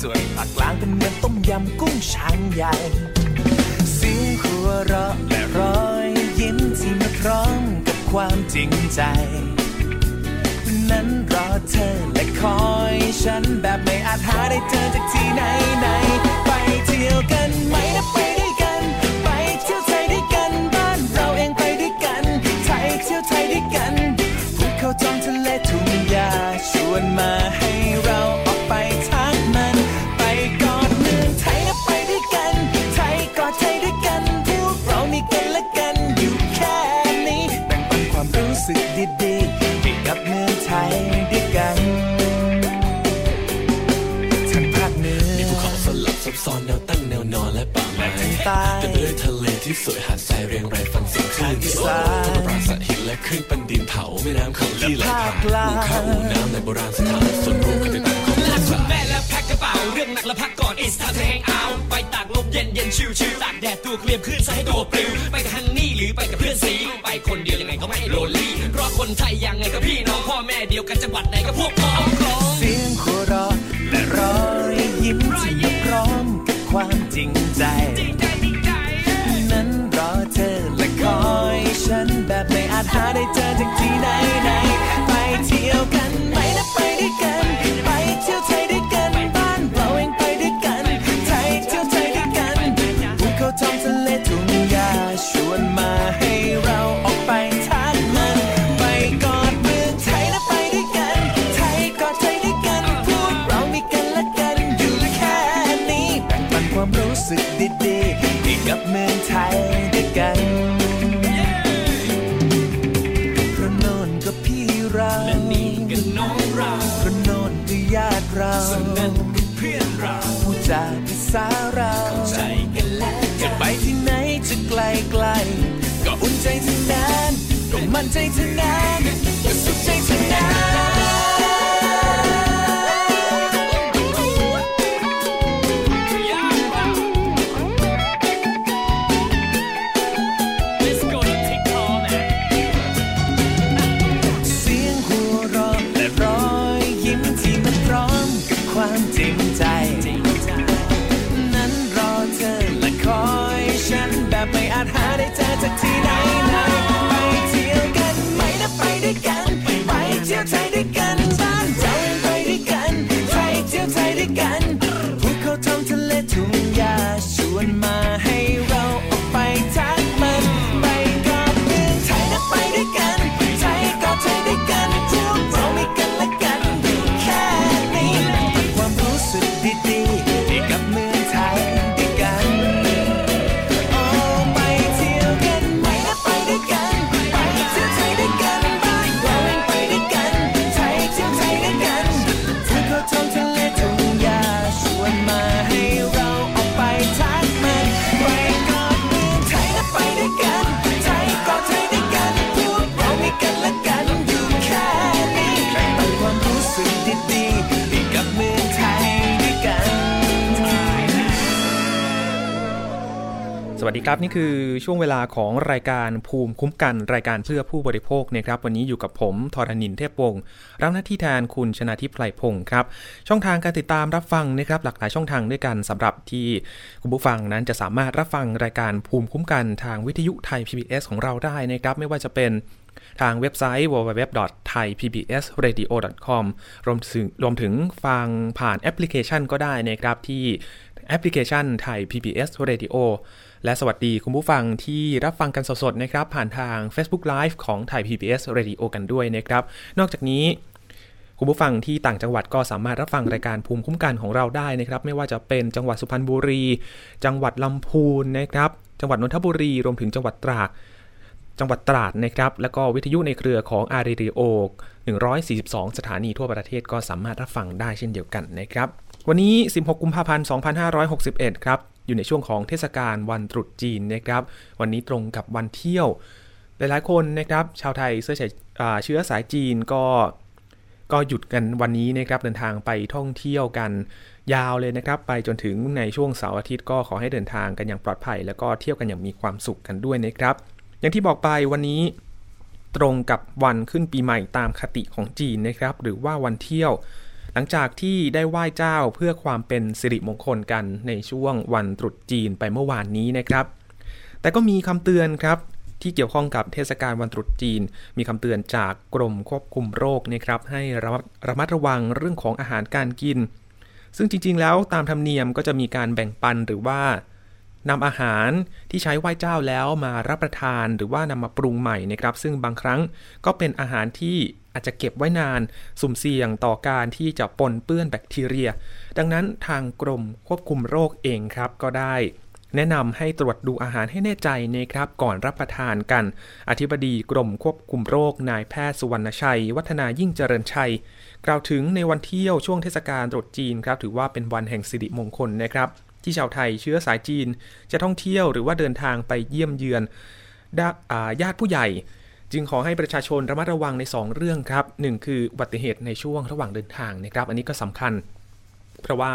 ส่วนภาคกลางเป็นเหมือนต้มยำกุ้งช้างใหญ่เสียงหัวเราะและรอยยิ้มที่มาพร้อมกับความจริงใจ นั้นรอเธอและคอยฉันแบบไม่อาจหาได้เจอจากที่ไหนไหน ไปเที่ยวกันไหมนะไปด้วยกัน ไปเที่ยวไทยด้วยกันบ้านเราเองไปด้วยกัน ไทยเที่ยวไทยด้วยกันภูเขาทองทะเลทุ่งหญ้าชวนมา คลื่นทางอีที่สานโอ้ปราสาทหินและคลื่นปันดินเผาแม่น้ำเขาที่ไหลผ่านภาคกลางภูเขาอู่น้ำในโบราณสถานส่วนรวมคือต่างของภากลางแม่และแพ็คกระเป๋าเรื่องหนักและพักก่อน it's time to hang out ไปตากลมเย็นเย็นชิวชิวตากแดดตัวเคลียมขึ้นซะให้ตัวปลิวไปกับฮันนี่หรือไปกับเพื่อนสีไปคนเดียวยังไงก็ไม่โลลี่เพราะคนไทยยังไงก็พี่น้องพ่อแม่เดียวกันจังหวัดไหนก็พวกพ้องของเสียงหัวเราะและรอยยิ้มที่มาพร้อมกับความจริงใจ ฉันแบบไม่อาจหาได้เจอจากที่ไหนไหนไปเที่ยวกันไหมนะไปด้วยกัน ก็มั่นใจทั้ง วัสดีครับ นี่คือช่วงเวลาของรายการภูมิคุ้มกันรายการเพื่อผู้บริโภคนะครับ วันนี้อยู่กับผมทรณินเทพวงศ์รับหน้าที่แทนคุณชนาทิพย์ไพรพงศ์ครับ ช่องทางการติดตามรับฟังนะครับ หลากหลายช่องทางด้วยกันสำหรับที่คุณผู้ฟังนั้นจะสามารถรับฟังรายการภูมิคุ้มกันทางวิทยุไทย PBS ของเราได้นะครับ ไม่ว่าจะเป็นทางเว็บไซต์ www.thaipbsradio.com รวมถึงรวมถึงฟังผ่านแอปพลิเคชันก็ได้นะครับที่แอปพลิเคชันไทย PBS Radio และสวัสดีคุณผู้ฟังที่รับฟังกันสดๆนะครับ ผ่านทาง Facebook Live ของไทย PBS Radio กันด้วยนะครับ นอกจากนี้คุณผู้ฟังที่ต่างจังหวัดก็สามารถรับฟังรายการภูมิคุ้มกันของเราได้นะครับ ไม่ว่าจะเป็นจังหวัดสุพรรณบุรี จังหวัดลำพูนนะครับ จังหวัดนนทบุรี รวมถึงจังหวัดตราดจังหวัดตราดนะครับ แล้วก็วิทยุในเครือของอารีโอ142 สถานีทั่วประเทศก็สามารถรับฟังได้เช่นเดียวกันนะครับ วันนี้ 16 กุมภาพันธ์ 2561 ครับ อยู่ในช่วงของเทศกาลวันตรุษจีนนะครับ วันนี้ตรงกับวันเที่ยว หลายๆคนนะครับชาวไทยเชื้อเชื้อสายจีนก็ก็หยุดกันวันนี้นะครับเดินทางไปท่องเที่ยวกันยาวเลยนะครับ ไปจนถึงในช่วงเสาร์อาทิตย์ก็ขอให้เดินทางกันอย่างปลอดภัย แล้วก็เที่ยวกันอย่างมีความสุขกันด้วยนะครับ อย่างที่บอกไปวันนี้ตรงกับวันขึ้นปีใหม่ตามคติของจีนนะครับ หรือว่าวันเที่ยว หลังจากที่ได้ไหว้เจ้าเพื่อความเป็นสิริมงคลกันในช่วงวันตรุษจีนไปเมื่อวานนี้นะครับ แต่ก็มีคำเตือนครับที่เกี่ยวข้องกับเทศกาลวันตรุษจีน มีคำเตือนจากกรมควบคุมโรคนะครับให้ระมัดระมัดระวังเรื่องของอาหารการกิน ซึ่งจริงๆ แล้วตามธรรมเนียมก็จะมีการแบ่งปันหรือว่า นำอาหารที่ใช้ไหว้เจ้าแล้วมารับประทานหรือว่านำมาปรุงใหม่นะครับ ซึ่งบางครั้งก็เป็นอาหารที่อาจจะเก็บไว้นาน สุ่มเสี่ยงต่อการที่จะปนเปื้อนแบคทีเรีย ดังนั้นทางกรมควบคุมโรคเองครับก็ได้แนะนำให้ตรวจดูอาหารให้แน่ใจนะครับก่อนรับประทานกัน อธิบดีกรมควบคุมโรคนายแพทย์สุวรรณชัย วัฒนายิ่งเจริญชัย กล่าวถึงในวันเที่ยวช่วงเทศกาลตรุษจีนครับ ถือว่าเป็นวันแห่งสิริมงคลนะครับ ที่ชาวไทยเชื้อสายจีน จะท่องเที่ยวหรือว่าเดินทางไปเยี่ยมเยือนญาติผู้ใหญ่ จึงขอให้ประชาชนระมัดระวังใน 2 เรื่องครับหนึ่งคืออุบัติเหตุในช่วงระหว่างเดินทางนะครับ อันนี้ก็สำคัญ เพราะว่า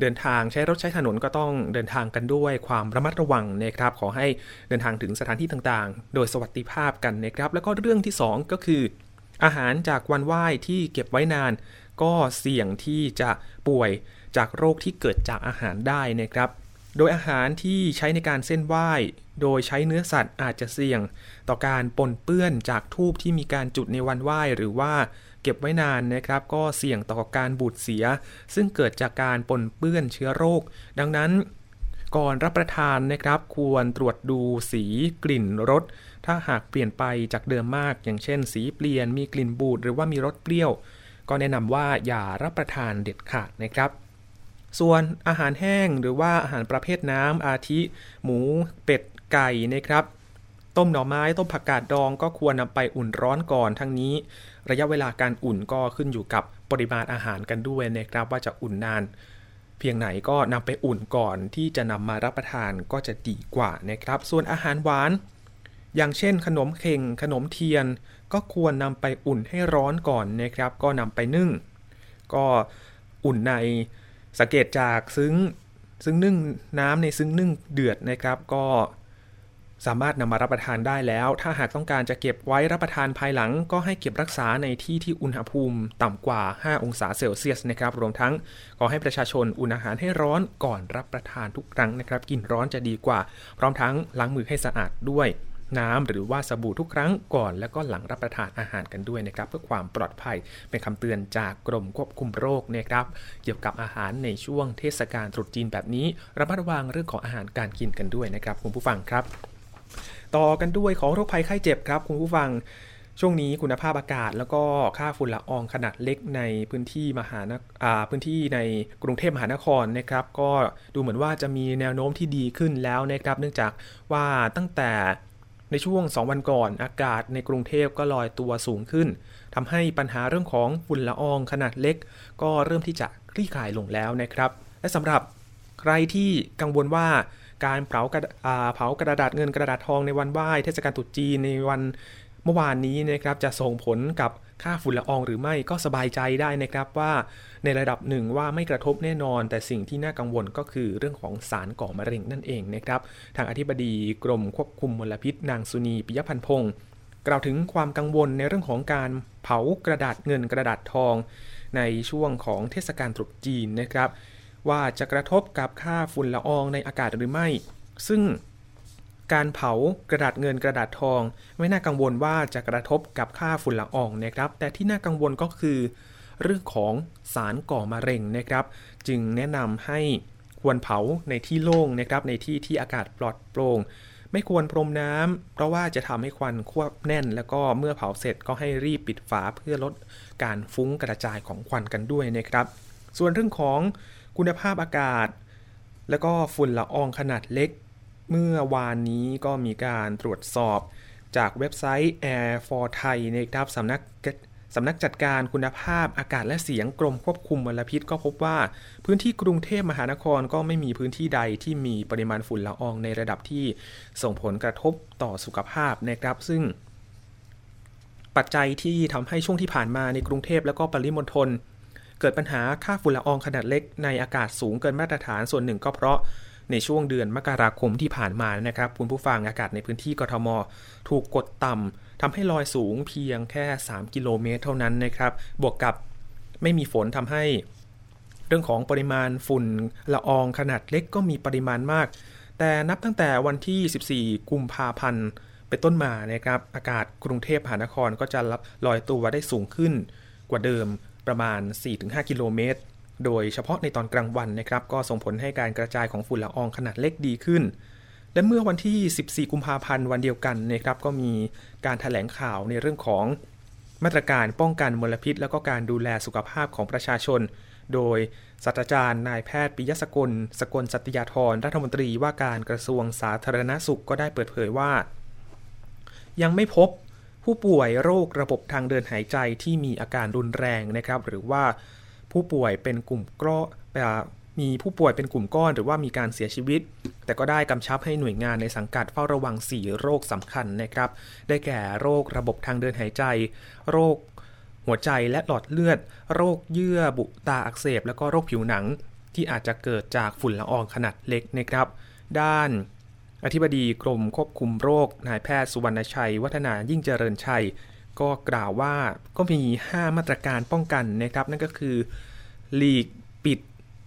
เดินทางใช้รถใช้ถนนก็ต้องเดินทางกันด้วยความระมัดระวังนะครับ ขอให้เดินทางถึงสถานที่ต่างๆ โดยสวัสดิภาพกันนะครับ แล้วก็เรื่องที่ 2 ก็คือ อาหารจากวันไหว้ที่เก็บไว้นาน ก็เสี่ยงที่จะป่วย จากโรคที่เกิดจากอาหารได้นะครับ โดยอาหารที่ใช้ในการเส้นไหว้ โดยใช้เนื้อสัตว์อาจจะเสี่ยง ต่อการปนเปื้อนจากทูบที่มีการจุดในวันไหว้หรือว่าเก็บไว้นานนะครับ ก็เสี่ยงต่อการบูดเสีย ซึ่งเกิดจากการปนเปื้อนเชื้อโรค ดังนั้นก่อนรับประทานนะครับ ควรตรวจดูสีกลิ่นรสถ้าหากเปลี่ยนไปจากเดิมมาก อย่างเช่น สีเปลี่ยนมีกลิ่นบูดหรือว่ามีรสเปรี้ยว ก็แนะนำว่าอย่ารับประทานเด็ดขาดนะครับ ส่วนอาหารแห้งหรือว่าอาหารประเภทน้ำอาทิ หมู เป็ด ไก่นะครับ ต้มหน่อไม้ต้มผักกาดดองก็ควรนำไปอุ่นร้อนก่อนทั้งนี้ ระยะเวลาการอุ่นก็ขึ้นอยู่กับปริมาณอาหารกันด้วยนะครับ ว่าจะอุ่นนาน เพียงไหนก็นำไปอุ่นก่อนที่จะนำมารับประทานก็จะดีกว่านะครับ ส่วนอาหารหวาน อย่างเช่น ขนมเข่ง ขนมเทียน ก็ควรนำไปอุ่นให้ร้อนก่อนนะครับ ก็นำไปนึ่ง ก็อุ่นใน สังเกตจากซึ้งซึ้งนึ่งน้ำในซึ้งนึ่งเดือดนะครับ ก็สามารถนำมารับประทานได้แล้ว ถ้าหากต้องการจะเก็บไว้รับประทานภายหลัง ก็ให้เก็บรักษาในที่ที่อุณหภูมิต่ำกว่า 5 องศาเซลเซียสนะครับ รวมทั้งขอให้ประชาชนอุ่นอาหารให้ร้อนก่อนรับประทานทุกครั้งนะครับ กินร้อนจะดีกว่า พร้อมทั้งล้างมือให้สะอาดด้วย น้ำหรือว่าสบู่ทุกครั้งก่อนแล้วก็หลังรับประทานอาหารกันด้วยนะครับ เพื่อความปลอดภัยเป็นคำเตือนจากกรมควบคุมโรคนะครับ เกี่ยวกับอาหารในช่วงเทศกาลตรุษจีนแบบนี้ระมัดระวังเรื่องของอาหารการกินกันด้วยนะครับคุณผู้ฟังครับ ต่อกันด้วยของโรคภัยไข้เจ็บครับคุณผู้ฟังช่วงนี้คุณภาพอากาศแล้วก็ค่าฝุ่นละอองขนาดเล็กในพื้นที่มหานพื้นที่ในกรุงเทพมหานครนะครับ ก็ดูเหมือนว่าจะมีแนวโน้มที่ดีขึ้นแล้วนะครับ เนื่องจากว่าตั้งแต่ ในช่วง 2 วันก่อน อากาศในกรุงเทพก็ลอยตัวสูงขึ้นทำให้ปัญหาเรื่องของฝุ่นละอองขนาดเล็ก ก็เริ่มที่จะคลี่คลายลงแล้วนะครับ และสำหรับใครที่กังวลว่าการเผากระเผากระดาษเงินกระดาษทองในวันไหว้เทศกาลตรุษจีนในวันเมื่อวานนี้นะครับจะส่งผลกับ ค่าฝุ่นละอองหรือไม่ก็สบายใจได้นะครับว่าในระดับหนึ่งว่าไม่กระทบแน่นอน แต่สิ่งที่น่ากังวลก็คือเรื่องของสารก่อมะเร็งนั่นเองนะครับทางอธิบดีกรมควบคุมมลพิษ นางสุนีปิยพันธ์พงศ์กล่าวถึงความกังวลในเรื่องของการเผากระดาษเงินกระดาษทอง ในช่วงของเทศกาลตรุษจีนนะครับ ว่าจะกระทบกับค่าฝุ่นละอองในอากาศหรือไม่ ซึ่ง การเผากระดาษเงินกระดาษทอง ไม่น่ากังวลว่าจะกระทบกับค่าฝุ่นละอองนะครับ แต่ที่น่ากังวลก็คือ เรื่องของสารก่อมะเร็งนะครับ จึงแนะนำให้ควรเผาในที่โล่งนะครับ ในที่ที่อากาศปลอดโปร่งไม่ควรพรมน้ำเพราะว่าจะทำให้ควันควบแน่น แล้วก็เมื่อเผาเสร็จก็ให้รีบปิดฝาเพื่อลดการฟุ้งกระจายของควันกันด้วยนะครับ ส่วนเรื่องของคุณภาพอากาศ แล้วก็ฝุ่นละอองขนาดเล็ก เมื่อวานนี้ก็มีการตรวจสอบจากเว็บไซต์ Air for Thai นะครับสำนักสำนักจัดการคุณภาพอากาศและเสียงกรมควบคุมมลพิษก็พบว่า พื้นที่กรุงเทพมหานครก็ไม่มีพื้นที่ใดที่มีปริมาณฝุ่นละอองในระดับที่ส่งผลกระทบต่อสุขภาพนะครับ ซึ่ง ปัจจัยที่ทำให้ช่วงที่ผ่านมาในกรุงเทพและก็ปริมณฑลเกิดปัญหาค่าฝุ่นละอองขนาดเล็กในอากาศสูงเกินมาตรฐานส่วนหนึ่งก็เพราะ ในช่วงเดือนมกราคมที่ผ่านมานะครับคุณผู้ฟังอากาศในพื้นที่กทม ถูกกดต่ำทำให้ลอยสูงเพียงแค่ 3 กิโลเมตรเท่านั้นนะครับ บวกกับไม่มีฝนทำให้เรื่องของปริมาณฝุ่นละอองขนาดเล็กก็มีปริมาณมาก แต่นับตั้งแต่วันที่ 14 กุมภาพันธ์เป็นต้นมานะครับอากาศกรุงเทพมหานครก็จะรับลอยตัวได้สูงขึ้นกว่าเดิมประมาณ 4-5 กิโลเมตร โดยเฉพาะในตอนกลางวันนะครับ ก็ส่งผลให้การกระจายของฝุ่นละอองขนาดเล็กดีขึ้น และเมื่อวันที่ 14 กุมภาพันธ์วันเดียวกันนะครับ ก็มีการถแถลงข่าวในเรื่องของมาตรการป้องกันมลพิษ แล้วก็การดูแลสุขภาพของประชาชน โดยศาสตราจารย์นายแพทย์ปิยสกล สกลสัตยาธรรัฐมนตรีว่าการกระทรวงสาธารณสุขก็ได้เปิดเผยว่า ยังไม่พบผู้ป่วยโรคระบบทางเดินหายใจที่มีอาการรุนแรงนะครับ หรือว่า ผู้ป่วยเป็นกลุ่มก้อนมีผู้ป่วยเป็นกลุ่มก้อน หรือว่ามีการเสียชีวิต แต่ก็ได้กำชับให้หน่วยงานในสังกัดเฝ้าระวัง 4 โรคสำคัญนะครับ ได้แก่โรคระบบทางเดินหายใจ โรคหัวใจและหลอดเลือด โรคเยื่อบุตาอักเสบ แล้วก็โรคผิวหนัง ที่อาจจะเกิดจากฝุ่นละอองขนาดเล็กนะครับ ด้านอธิบดีกรมควบคุมโรคนายแพทย์สุวรรณชัย วัฒนายิ่งเจริญชัย ก็กล่าวว่าก็มี 5 มาตรการป้องกันนะครับ นั่นก็คือ หลีก ปิด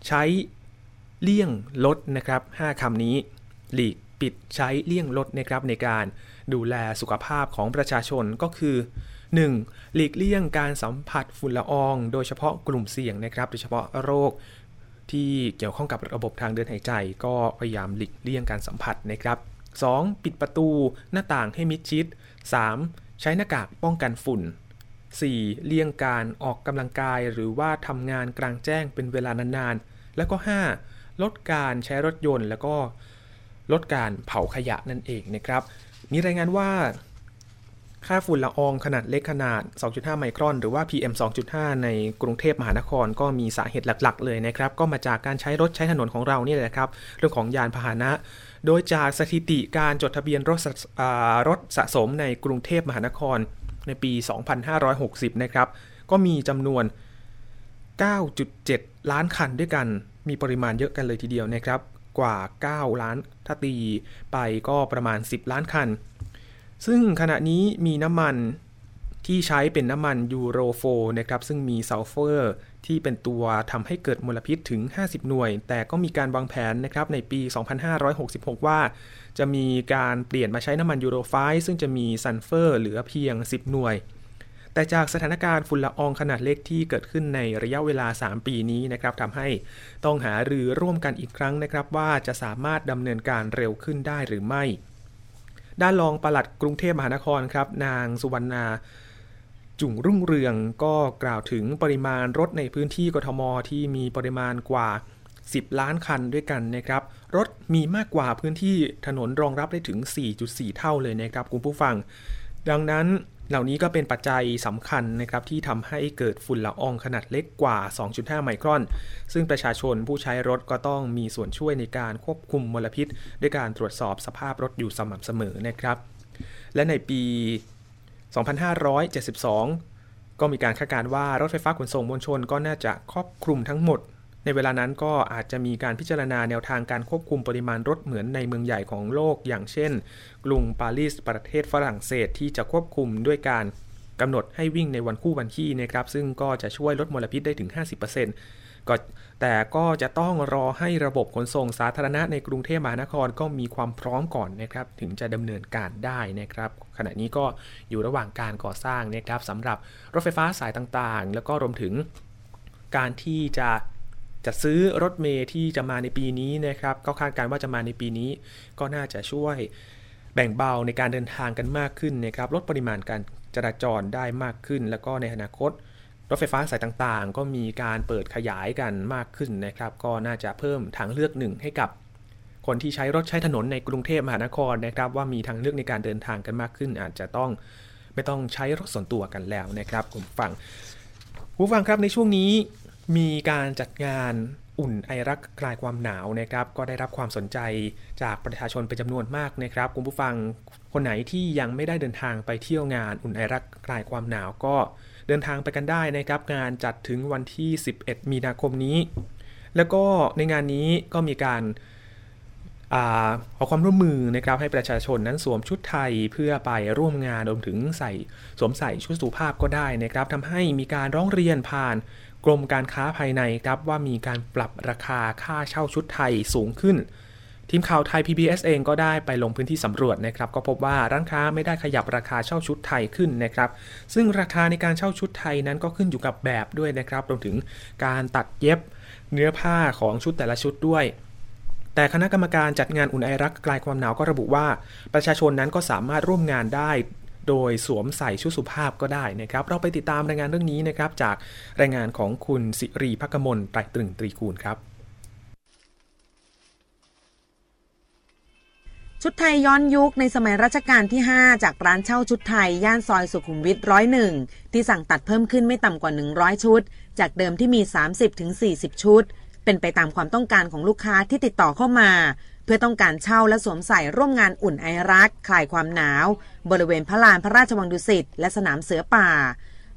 ใช้ เลี่ยง ลด นะครับ 5คำนี้ หลีก ปิด ใช้ เลี่ยง ลด นะครับ ในการดูแลสุขภาพของประชาชนก็คือ 1. หลีกเลี่ยงการสัมผัสฝุ่นละออง โดยเฉพาะกลุ่มเสี่ยงนะครับ โดยเฉพาะโรคที่เกี่ยวข้องกับระบบทางเดินหายใจ ก็พยายามหลีกเลี่ยงการสัมผัสนะครับ 2. ปิดประตูหน้าต่างให้มิดชิด 3. ใช้หน้ากากป้องกันฝุ่น 4. เลี่ยงการออกกำลังกายหรือว่าทำงานกลางแจ้งเป็นเวลานานๆ แล้วก็ 5. ลดการใช้รถยนต์ แล้วก็ลดการเผาขยะนั่นเองนะครับ มีรายงานว่า ค่าฝุ่นละอองขนาดเล็กขนาด 2.5 ไมครอน หรือว่า PM 2.5 ในกรุงเทพมหานครก็มีสาเหตุหลักๆ เลยนะครับ ก็มาจากการใช้รถใช้ถนนของเรานี่แหละครับ เรื่องของยานพาหนะ โดยจากสถิติการจดทะเบียนรถรถสะสมในกรุงเทพมหานคร ในปี 2560 นะครับ ก็มีจำนวน 9.7 ล้านคันด้วยกัน มีปริมาณเยอะกันเลยทีเดียวนะครับ กว่า 9 ล้าน ถ้าตีไปก็ประมาณ 10 ล้านคัน ซึ่งขณะนี้มีน้ำมันที่ใช้เป็นน้ำมันยูโร 4นะครับ ซึ่งมีซัลเฟอร์ที่เป็นตัวทำให้เกิดมลพิษถึง 50 หน่วย แต่ก็มีการวางแผนนะครับในปี 2566 ว่า จะมีการเปลี่ยนมาใช้น้ำมันยูโรไฟซึ่งจะมีซัลเฟอร์เหลือเพียง 10 หน่วย แต่จากสถานการณ์ฝุ่นละอองขนาดเล็กที่เกิดขึ้นในระยะเวลา 3 ปีนี้นะครับทำให้ต้องหารือร่วมกันอีกครั้งนะครับ ว่าจะสามารถดำเนินการเร็วขึ้นได้หรือไม่ ด้านรองปลัดกรุงเทพมหานครครับ นางสุวรรณาจุ่งรุ่งเรืองก็กล่าวถึงปริมาณรถในพื้นที่กทมที่มีปริมาณกว่า 10 ล้านคันด้วยกันนะครับ รถมีมากกว่าพื้นที่ถนนรองรับได้ถึง 4.4 เท่าเลยนะครับคุณผู้ฟัง ดังนั้นเหล่านี้ก็เป็นปัจจัยสำคัญนะครับที่ทำให้เกิดฝุ่นละอองขนาดเล็กกว่า 2.5 ไมครอน ซึ่งประชาชนผู้ใช้รถก็ต้องมีส่วนช่วยในการควบคุมมลพิษ ด้วยการตรวจสอบสภาพรถอยู่สม่ำเสมอนะครับ และในปี 2572 ก็มีการคาดการณ์ว่ารถไฟฟ้าขนส่งมวลชนก็น่าจะครอบคลุมทั้งหมด ในเวลานั้นก็อาจจะมีการพิจารณาแนวทางการควบคุมปริมาณรถเหมือนในเมืองใหญ่ของโลก อย่างเช่น กรุงปารีสประเทศฝรั่งเศสที่จะควบคุมด้วยการกำหนดให้วิ่งในวันคู่วันขี้นะครับซึ่งก็จะช่วยลดมลพิษได้ถึง 50%ก็แต่ก็จะต้องรอให้ระบบขนส่งสาธารณะในกรุงเทพมหานครก็มีความพร้อมก่อนนะครับถึงจะดำเนินการได้นะครับ ขณะนี้ก็อยู่ระหว่างการก่อสร้างนะครับสำหรับรถไฟฟ้าสายต่างๆ แล้วก็รวมถึงการที่จะ จะซื้อรถเมย์ที่จะมาในปีนี้นะครับก็คาดการว่าจะมาในปีนี้ ก็น่าจะช่วยแบ่งเบาในการเดินทางกันมากขึ้นนะครับลดปริมาณการจราจรได้มากขึ้น แล้วก็ในอนาคต รถไฟฟ้าสายต่างๆ ก็มีการเปิดขยายกันมากขึ้นนะครับ ก็น่าจะเพิ่มทางเลือกหนึ่งให้กับ คนที่ใช้รถใช้ถนนในกรุงเทพมหานครนะครับ ว่ามีทางเลือกในการเดินทางกันมากขึ้น อาจจะต้องไม่ต้องใช้รถส่วนตัวกันแล้วนะครับคุณผู้ฟังผู้ฟังครับในช่วงนี้ มีการจัดงานอุ่นไอรักคลายความหนาวนะครับ ก็ได้รับความสนใจจากประชาชนเป็นจำนวนมากนะครับ คุณผู้ฟังคนไหนที่ยังไม่ได้เดินทางไปเที่ยวงานอุ่นไอรักคลายความหนาวก็เดินทางไปกันได้นะครับ งานจัดถึงวันที่ 11 มีนาคมนี้ แล้วก็ในงานนี้ก็มีการอาขอความร่วมมือนะครับให้ประชาชนนั้นสวมชุดไทยเพื่อไปร่วมงานรวมถึงใส่สวมใส่ชุดสุภาพก็ได้นะครับทำให้มีการร้องเรียนผ่าน กรมการค้าภายในครับว่ามีการปรับราคาค่าเช่าชุดไทยสูงขึ้น ทีมข่าวไทย PBS เองก็ได้ไปลงพื้นที่สำรวจนะครับ ก็พบว่าร้านค้าไม่ได้ขยับราคาเช่าชุดไทยขึ้นนะครับ ซึ่งราคาในการเช่าชุดไทยนั้นก็ขึ้นอยู่กับแบบด้วยนะครับรวมถึงการตัดเย็บเนื้อผ้าของชุดแต่ละชุดด้วยแต่คณะกรรมการจัดงานอุ่นไอรักกลายความหนาวก็ระบุว่า ประชาชนนั้นก็สามารถร่วมงานได้ โดยสวมใส่ชุดสุภาพก็ได้นะครับ เราไปติดตามรายงานเรื่องนี้นะครับ จากรายงานของคุณสิรีพักมลไตรตรึงตรีคูณครับ ชุดไทยย้อนยุคในสมัยรัชกาลที่ 5 จากร้านเช่าชุดไทย ย่านซอยสุขุมวิทร้อยหนึ่งที่สั่งตัดเพิ่มขึ้นไม่ต่ำกว่า 100 ชุด จากเดิมที่มี 30-40 ชุด เป็นไปตามความต้องการของลูกค้าที่ติดต่อเข้ามา พื่อต้องการเช่าและสวมใส่ร่วมงานอุ่นไอรักคลายความหนาว บริเวณพระลานพระราชวังดุสิตและสนามเสือป่า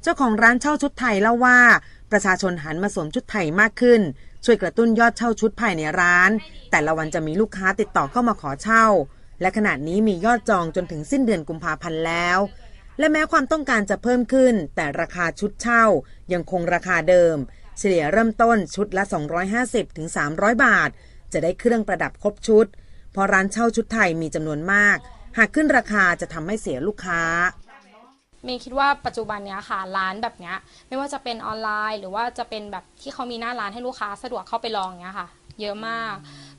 เจ้าของร้านเช่าชุดไทยเล่าว่า ประชาชนหันมาสวมชุดไทยมากขึ้น ช่วยกระตุ้นยอดเช่าชุดภายในร้าน แต่ละวันจะมีลูกค้าติดต่อเข้ามาขอเช่า และขณะนี้มียอดจองจนถึงสิ้นเดือนกุมภาพันธ์แล้ว และแม้ความต้องการจะเพิ่มขึ้น แต่ราคาชุดเช่า ยังคงราคาเดิม เฉลี่ยเริ่มต้นชุดละ 250ถึง300 บาท จะได้เครื่องประดับครบชุด เพราะร้านเช่าชุดไทยมีจำนวนมาก หากขึ้นราคาจะทำให้เสียลูกค้าเมย์คิดว่าปัจจุบันเนี้ยค่ะร้านแบบเนี้ยไม่ว่าจะเป็นออนไลน์ หรือว่าจะเป็นแบบที่เขามีหน้าร้านให้ลูกค้าสะดวกเข้าไปลองเนี้ยค่ะ เยอะมาก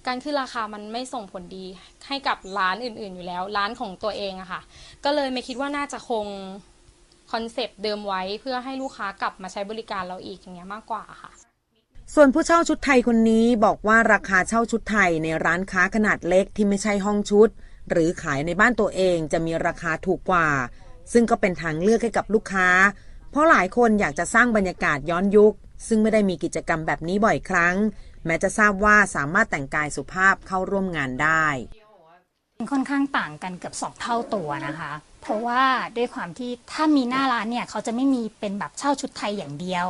การขึ้นราคามันไม่ส่งผลดีให้กับร้านอื่น ๆ อยู่แล้ว ร้านของตัวเองอะค่ะ ก็เลยเมย์คิดว่าน่าจะคงคอนเซปต์เดิมไว้เพื่อให้ลูกค้ากลับมาใช้บริการเราอีกอย่างเงี้ยมากกว่าค่ะ ส่วนผู้เช่าชุดไทยคนนี้บอกว่าราคาเช่าชุดไทยในร้านค้าขนาดเล็กที่ไม่ใช่ห้องชุด หรือขายในบ้านตัวเองจะมีราคาถูกกว่า ซึ่งก็เป็นทางเลือกให้กับลูกค้า เพราะหลายคนอยากจะสร้างบรรยากาศย้อนยุค ซึ่งไม่ได้มีกิจกรรมแบบนี้บ่อยครั้ง แม้จะทราบว่าสามารถแต่งกายสุภาพเข้าร่วมงานได้ ค่อนข้างต่างกันเกือบสองเท่าตัวนะคะ เพราะว่าด้วยความที่ถ้ามีหน้าร้านเนี่ยเขาจะไม่มีเป็นแบบเช่าชุดไทยอย่างเดียว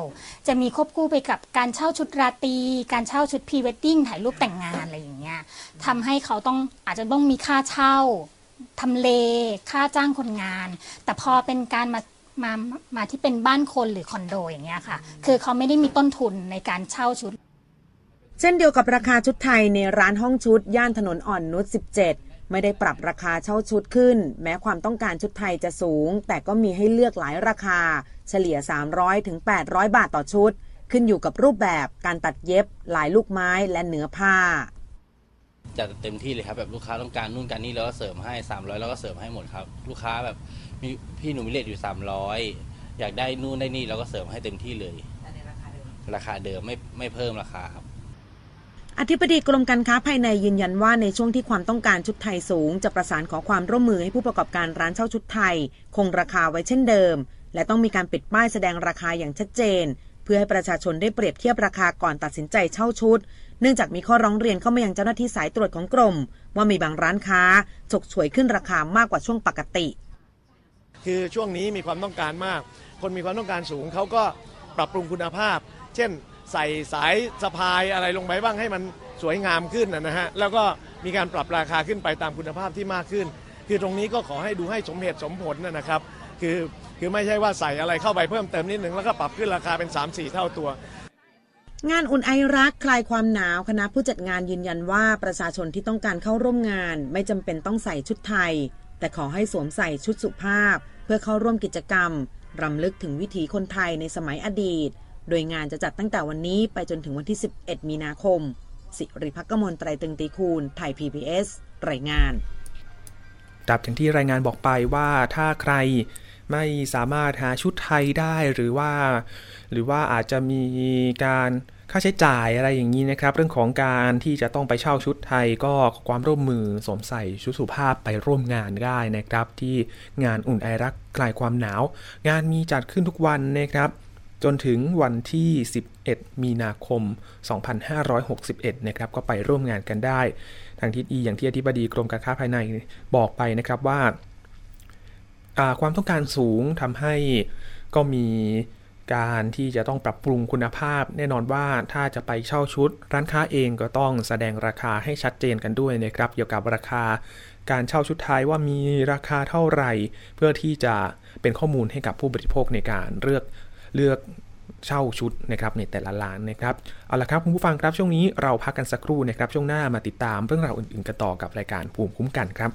จะมีควบคู่ไปกับการเช่าชุดราตรีการเช่าชุดพรีเวดดิ้งถ่ายรูปแต่งงานอะไรอย่างเงี้ยทำให้เขาต้องอาจจะต้องมีค่าเช่าทำเลค่าจ้างคนงาน แต่พอเป็นการมามามาที่เป็นบ้านคนหรือคอนโดอย่างเงี้ยค่ะ คือเขาไม่ได้มีต้นทุนในการเช่าชุด เช่นเดียวกับราคาชุดไทยในร้านห้องชุด ย่านถนนอ่อนนุช17 ไม่ได้ปรับราคาเช่าชุดขึ้น แม้ความต้องการชุดไทยจะสูง แต่ก็มีให้เลือกหลายราคา เฉลี่ย 300ถึง800 บาทต่อชุด ขึ้นอยู่กับรูปแบบการตัดเย็บ ลายลูกไม้และเนื้อผ้าจัดเต็มที่เลยครับแบบลูกค้าต้องการนู่นการนี่เราก็เสริมให้ 300เราก็เสริมให้หมดครับ ลูกค้าแบบมีพี่หนูมิเลตอยู่ 300 อยากได้นู่นได้นี่เราก็เสริมให้เต็มที่เลยราคาเดิมไม่ไม่เพิ่มราคาครับ อธิบดีกรมการค้าภายในยืนยันว่าในช่วงที่ความต้องการชุดไทยสูง จะประสานขอความร่วมมือให้ผู้ประกอบการร้านเช่าชุดไทย คงราคาไว้เช่นเดิม และต้องมีการปิดป้ายแสดงราคาอย่างชัดเจน เพื่อให้ประชาชนได้เปรียบเทียบราคาก่อนตัดสินใจเช่าชุด เนื่องจากมีข้อร้องเรียนเข้ามายังเจ้าหน้าที่สายตรวจของกรม ว่ามีบางร้านค้าฉกฉวยขึ้นราคามากกว่าช่วงปกติ คือช่วงนี้มีความต้องการมาก คนมีความต้องการสูงเขาก็ปรับปรุงคุณภาพ เช่น ใส่สายสะพายอะไรลงไปบ้างให้มันสวยงามขึ้นนะฮะแล้วก็มีการปรับราคาขึ้นไปตามคุณภาพที่มากขึ้น คือตรงนี้ก็ขอให้ดูให้สมเหตุสมผลนะนะครับ คือคือไม่ใช่ว่าใส่อะไรเข้าไปเพิ่มเติมนิดหนึ่งแล้วก็ปรับขึ้นราคาเป็น 3-4 เท่าตัวงานอุ่นไอรักคลายความหนาวคณะผู้จัดงานยืนยันว่าประชาชนที่ต้องการเข้าร่วมงาน ไม่จำเป็นต้องใส่ชุดไทย แต่ขอให้สวมใส่ชุดสุภาพ เพื่อเข้าร่วมกิจกรรมรำลึกถึงวิถีคนไทยในสมัยอดีต โดยงานจะจัดตั้งแต่วันนี้ไปจนถึงวันที่ 11 มีนาคม สิริพักกมลไตรตึงตีคูณ ไทย PBS รายงานครับอย่างที่รายงานบอกไปว่าถ้าใครไม่สามารถหาชุดไทยได้หรือว่า หรือว่าอาจจะมีการค่าใช้จ่ายอะไรอย่างนี้นะครับ เรื่องของการที่จะต้องไปเช่าชุดไทยก็ความร่วมมือสวมใส่ชุดสุภาพไปร่วมงานได้นะครับ ที่งานอุ่นไอรักคลายความหนาว งานมีจัดขึ้นทุกวันนะครับ จนถึงวันที่ 11 มีนาคม 2561 นะครับ ก็ไปร่วมงานกันได้ ทางทิศอีอย่างที่อธิบดีกรมการค้าภายในบอกไปนะครับว่าาความต้องการสูงทำให้ก็มีการที่จะต้องปรับปรุงคุณภาพ แน่นอนว่าถ้าจะไปเช่าชุด ร้านค้าเองก็ต้องแสดงราคาให้ชัดเจนกันด้วยนะครับ เกี่ยวกับราคาการเช่าชุดไทยว่ามีราคาเท่าไหร่ เพื่อที่จะเป็นข้อมูลให้กับผู้บริโภคในการเลือก เลือกเช่าชุดนะครับในแต่ละร้านนะครับเอาละครับคุณผู้ฟังครับช่วงนี้เราพักกันสักครู่นะครับช่วงหน้ามาติดตามเรื่องราวอื่นๆกันต่อกับรายการภูมิคุ้มกันครับ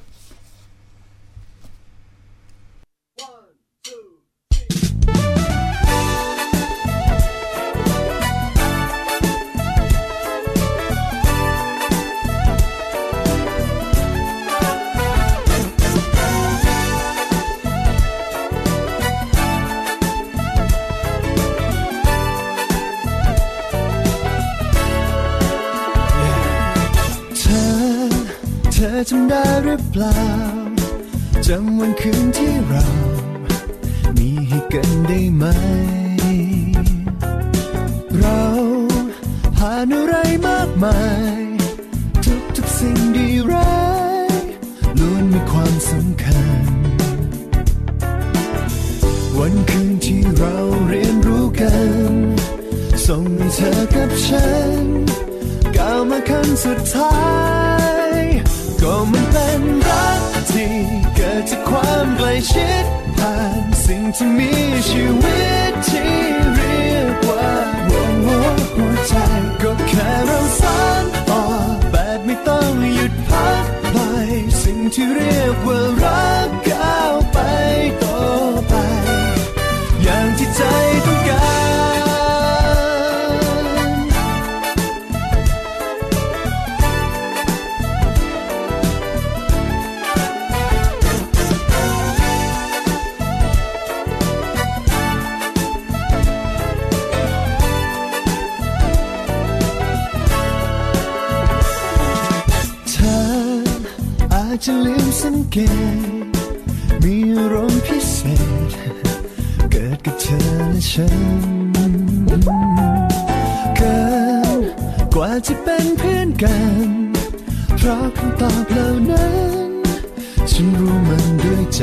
จำได้หรือเปล่าจำวันคืนที่เรา มีให้กันได้ไหม เราผ่านอะไรมากมาย ทุกทุกๆสิ่งดีร้ายล้วนมีความสำคัญ วันคืนที่เราเรียนรู้กัน ส่งให้เธอกับฉันก้าวมาขั้นสุดท้าย ก็มันเป็นรักที่เกิดจากความใกล้ชิดผ่านสิ่งที่มีชีวิตที่เรียกว่าหัวหัวใจก็แค่เราสานต่อแบบไม่ต้องหยุดพักปล่อยสิ่งที่เรียกว่ารัก ลืมสังเกตมีอารมณ์พิเศษ เกิดกับเธอและฉัน เกินกว่าจะเป็นเพื่อนกัน เพราะคำตอบเหล่านั้น ฉันรู้มันด้วยใจ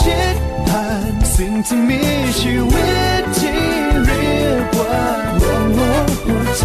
ชิดผ่านสิ่งที่มีชีวิตที่เรียกว่าลมหัวใจ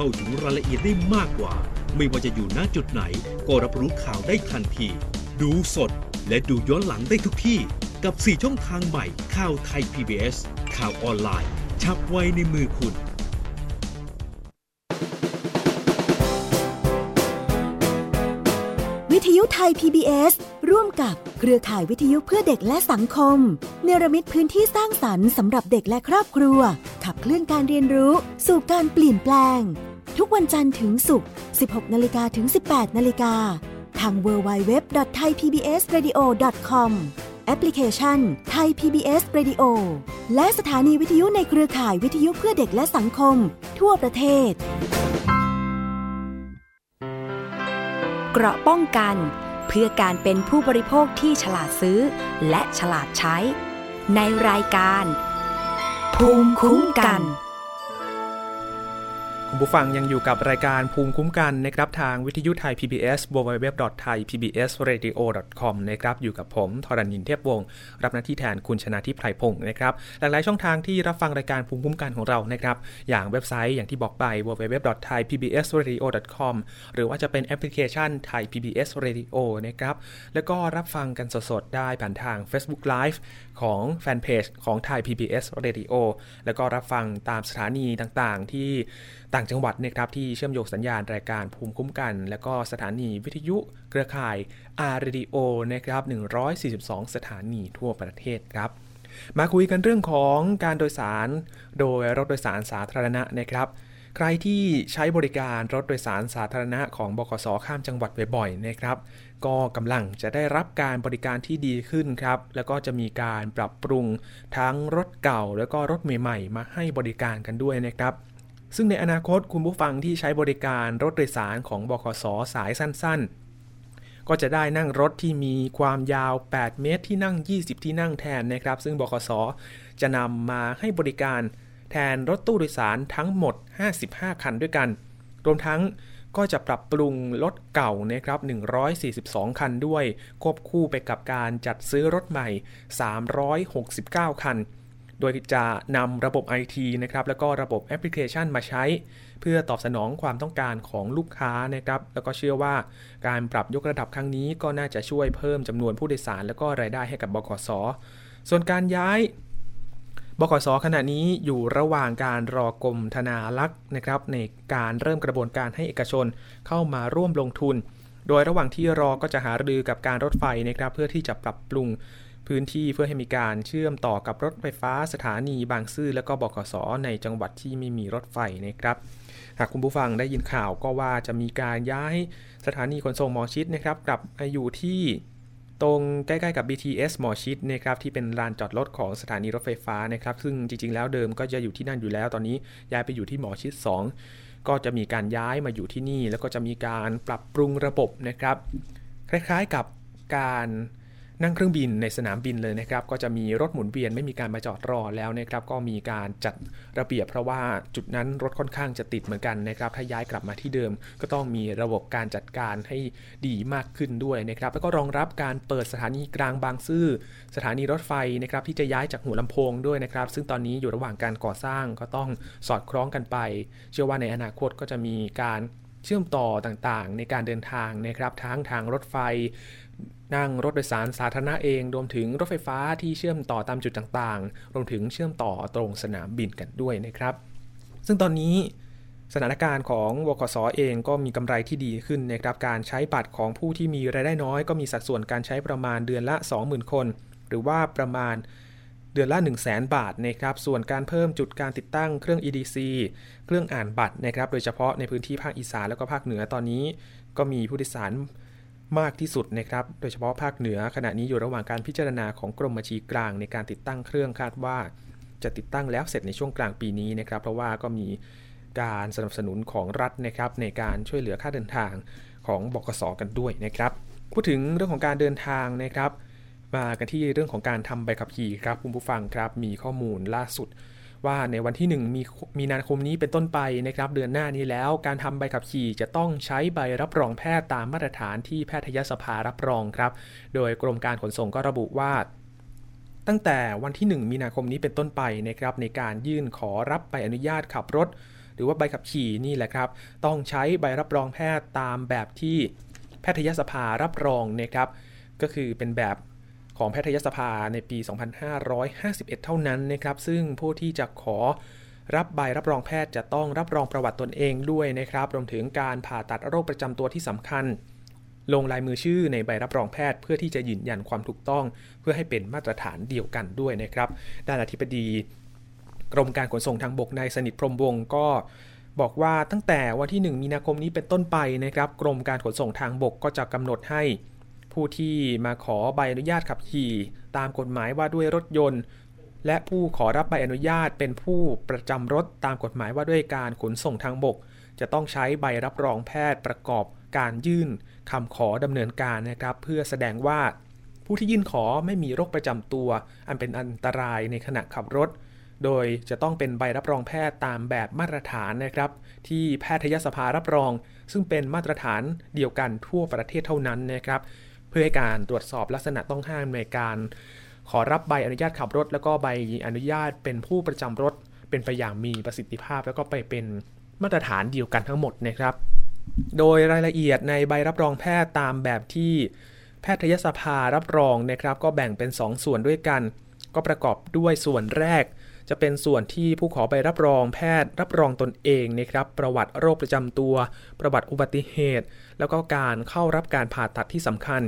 เข้าถึงรายละเอียดได้มากกว่า ไม่ว่าจะอยู่ณจุดไหน ก็รับรู้ข่าวได้ทันที ดูสดและดูย้อนหลังได้ทุกที่ กับ 4 ช่องทางใหม่ข่าวไทย PBS ข่าวออนไลน์ ชับไว้ในมือคุณวิทยุไทย PBS ร่วมกับเครือข่ายวิทยุเพื่อเด็กและสังคม เนรมิตพื้นที่สร้างสรรค์สำหรับเด็กและครอบครัว ขับเคลื่อนการเรียนรู้ สู่การเปลี่ยนแปลง ทุกวันจันทร์ถึงศุกร์ 16 นาฬิกาถึง 18 นาฬิกา ทาง www.thaipbsradio.com แอปพลิเคชัน Thai PBS Radio และสถานีวิทยุในเครือข่ายวิทยุเพื่อเด็กและสังคม ทั่วประเทศ เกราะป้องกัน เพื่อการเป็นผู้บริโภคที่ฉลาดซื้อ และฉลาดใช้ ในรายการ ภูมิคุ้มกัน คุณผู้ฟังยังอยู่กับรายการภูมิคุ้มกันนะครับทางวิทยุไทย PBS www.thaipbsradio.com นะครับอยู่กับผมทรณินเทพวงศ์รับหน้าที่แทนคุณชนะทิพไพรพงศ์นะครับหลากหลายช่องทางที่รับฟังรายการภูมิคุ้มกันของเรานะครับอย่างเว็บไซต์อย่างที่บอกไป www.thaipbsradio.com หรือว่าจะเป็นแอปพลิเคชัน Thai PBS Radio นะครับแล้วก็รับฟังกันสดๆได้ผ่านทาง Facebook Live ของแฟนเพจของ Thai PBS Radio แล้วก็รับฟังตามสถานีต่างๆ ที่ต่างจังหวัดนะครับที่เชื่อมโยงสัญญาณรายการภูมิคุ้มกัน และก็สถานีวิทยุเครือข่าย R Radio นะครับ 142 สถานีทั่วประเทศครับมาคุยกันเรื่องของการโดยสารโดยรถโดยสารสาธารณะนะครับ ใครที่ใช้บริการรถโดยสารสาธารณะของบขสข้ามจังหวัดบ่อยๆนะครับ ก็กำลังจะได้รับการบริการที่ดีขึ้นครับ แล้วก็จะมีการปรับปรุงทั้งรถเก่า แล้วก็รถใหม่ๆ มาให้บริการกันด้วยนะครับซึ่งในอนาคตคุณผู้ฟังที่ใช้บริการรถโดยสารของบขสสายสั้นๆ ก็จะได้นั่งรถที่มีความยาว 8 เมตรที่นั่ง 20 ที่นั่งแทนนะครับ ซึ่งบขสจะนำมาให้บริการ แทนรถตู้โดยสารทั้งหมด 55 คันด้วยกัน รวมทั้งก็จะปรับปรุงรถเก่านะครับ 142 คันด้วย ควบคู่ไปกับการจัดซื้อรถใหม่ 369 คัน โดยจะนำระบบ IT นะครับ แล้วก็ระบบแอปพลิเคชันมาใช้ เพื่อตอบสนองความต้องการของลูกค้านะครับ แล้วก็เชื่อว่าการปรับยกระดับครั้งนี้ก็น่าจะช่วยเพิ่มจำนวนผู้โดยสาร แล้วก็รายได้ให้กับบกส ส่วนการย้าย บกสขณะนี้อยู่ระหว่างการรอกรมธนารักษ์นะครับในการเริ่มกระบวนการให้เอกชนเข้ามาร่วมลงทุน โดยระหว่างที่รอก็จะหารือกับการรถไฟนะครับเพื่อที่จะปรับปรุงพื้นที่เพื่อให้มีการเชื่อมต่อกับรถไฟฟ้าสถานีบางซื่อและก็บกสในจังหวัดที่ไม่มีรถไฟนะครับ หากคุณผู้ฟังได้ยินข่าวก็ว่าจะมีการย้ายสถานีขนส่งหมอชิดนะครับกลับมาอยู่ที่ ตรงใกล้ๆกับ BTS หมอชิดนะครับที่เป็นลานจอดรถของสถานีรถไฟฟ้านะครับซึ่งจริงๆ แล้วเดิมก็จะอยู่ที่นั่นอยู่แล้ว ตอนนี้ย้ายไปอยู่ที่หมอชิด 2 ก็จะมีการย้ายมาอยู่ที่นี่ แล้วก็จะมีการปรับปรุงระบบนะครับ คล้ายๆกับการ นั่งเครื่องบินในสนามบินเลยนะครับ ก็จะมีรถหมุนเวียนไม่มีการมาจอดรอแล้วนะครับ ก็มีการจัดระเบียบเพราะว่าจุดนั้นรถค่อนข้างจะติดเหมือนกันนะครับ ถ้าย้ายกลับมาที่เดิม ก็ต้องมีระบบการจัดการให้ดีมากขึ้นด้วยนะครับ แล้วก็รองรับการเปิดสถานีกลางบางซื่อสถานีรถไฟนะครับที่จะย้ายจากหัวลำโพงด้วยนะครับ ซึ่งตอนนี้อยู่ระหว่างการก่อสร้างก็ต้องสอดคล้องกันไป เชื่อว่าในอนาคตก็จะมีการเชื่อมต่อต่างๆ ในการเดินทางนะครับทั้งทางรถไฟ นั่งรถโดยสารสาธารณะเอง รวมถึงรถไฟฟ้าที่เชื่อมต่อตามจุดต่างๆ รวมถึงเชื่อมต่อตรงสนามบินกันด้วยนะครับ ซึ่งตอนนี้สถานการณ์ของวคสเองก็มีกำไรที่ดีขึ้นนะครับ การใช้บัตรของผู้ที่มีรายได้น้อย ก็มีสัดส่วนการใช้ประมาณเดือนละ 20,000 คน หรือว่าประมาณเดือนละ 1 0 0 0 0แบาทนะครับ ส่วนการเพิ่มจุดการติดตั้งเครื่อง EDC เครื่องอ่านบัตรนะครับ โดยเฉพาะในพื้นที่ภาคอีสานแล้วก็ภาคเหนือตอนนี้ ก็มีผู้โดยสาร มากที่สุดนะครับ โดยเฉพาะภาคเหนือขณะนี้อยู่ระหว่างการพิจารณาของกรมบัญชีกลางในการติดตั้งเครื่องคาดว่า จะติดตั้งแล้วเสร็จในช่วงกลางปีนี้นะครับ เพราะว่าก็มีการสนับสนุนของรัฐนะครับในการช่วยเหลือค่าเดินทางของบกสกันด้วยนะครับ พูดถึงเรื่องของการเดินทางนะครับ มากันที่เรื่องของการทำใบขับขี่ครับคุณผู้ฟังครับมีข้อมูลล่าสุด ว่าในวันที่ 1 มีมีนาคมนี้เป็นต้นไปนะครับเดือนหน้านี้แล้ว การทำใบขับขี่จะต้องใช้ใบรับรองแพทย์ตามมาตรฐานที่แพทยสภารับรองครับ โดยกรมการขนส่งก็ระบุว่าตั้งแต่วันที่ 1 มีนาคมนี้เป็นต้นไปนะครับในการยื่นขอรับใบอนุญาตขับรถ หรือว่าใบขับขี่นี่แหละครับ ต้องใช้ใบรับรองแพทย์ตามแบบที่แพทยสภารับรองนะครับ ก็คือเป็นแบบ ของแพทยสภาในปี 2551 เท่านั้นนะครับ ซึ่งผู้ที่จะขอรับใบรับรองแพทย์จะต้องรับรองประวัติตนเองด้วยนะครับ รวมถึงการผ่าตัดโรคประจำตัวที่สำคัญ ลงลายมือชื่อในใบรับรองแพทย์ เพื่อที่จะยืนยันความถูกต้อง เพื่อให้เป็นมาตรฐานเดียวกันด้วยนะครับ ด้านอธิบดีกรมการขนส่งทางบกนายสนิทพรมวงศ์ก็บอกว่าตั้งแต่วันที่ 1 มีนาคมนี้เป็นต้นไปนะครับ กรมการขนส่งทางบกก็จะกำหนดให้ ผู้ที่มาขอใบอนุญาตขับขี่ ตามกฎหมายว่าด้วยรถยนต์ และผู้ขอรับใบอนุญาตเป็นผู้ประจำรถตามกฎหมายว่าด้วยการขนส่งทางบก จะต้องใช้ใบรับรองแพทย์ประกอบการยื่นคำขอดำเนินการนะครับ เพื่อแสดงว่าผู้ที่ยื่นขอไม่มีโรคประจำตัว อันเป็นอันตรายในขณะขับรถ โดยจะต้องเป็นใบรับรองแพทย์ตามแบบมาตรฐานนะครับ ที่แพทยสภารับรอง ซึ่งเป็นมาตรฐานเดียวกันทั่วประเทศเท่านั้นนะครับ เพื่อให้การตรวจสอบลักษณะต้องห้ามในการ ขอรับใบอนุญาตขับรถ แล้วก็ใบอนุญาตเป็นผู้ประจำรถ เป็นไปอย่างมีประสิทธิภาพ แล้วก็ไปเป็นมาตรฐานเดียวกันทั้งหมดนะครับ โดยรายละเอียดในใบรับรองแพทย์ตามแบบที่แพทยสภารับรองนะครับ ก็แบ่งเป็น 2ส่วนด้วยกัน ก็ประกอบด้วยส่วนแรก จะเป็นส่วนที่ผู้ขอใบรับรองแพทย์รับรองตนเองนะครับ ประวัติโรคประจำตัว ประวัติอุบัติเหตุ แล้วก็การเข้ารับการผ่าตัดที่สำคัญ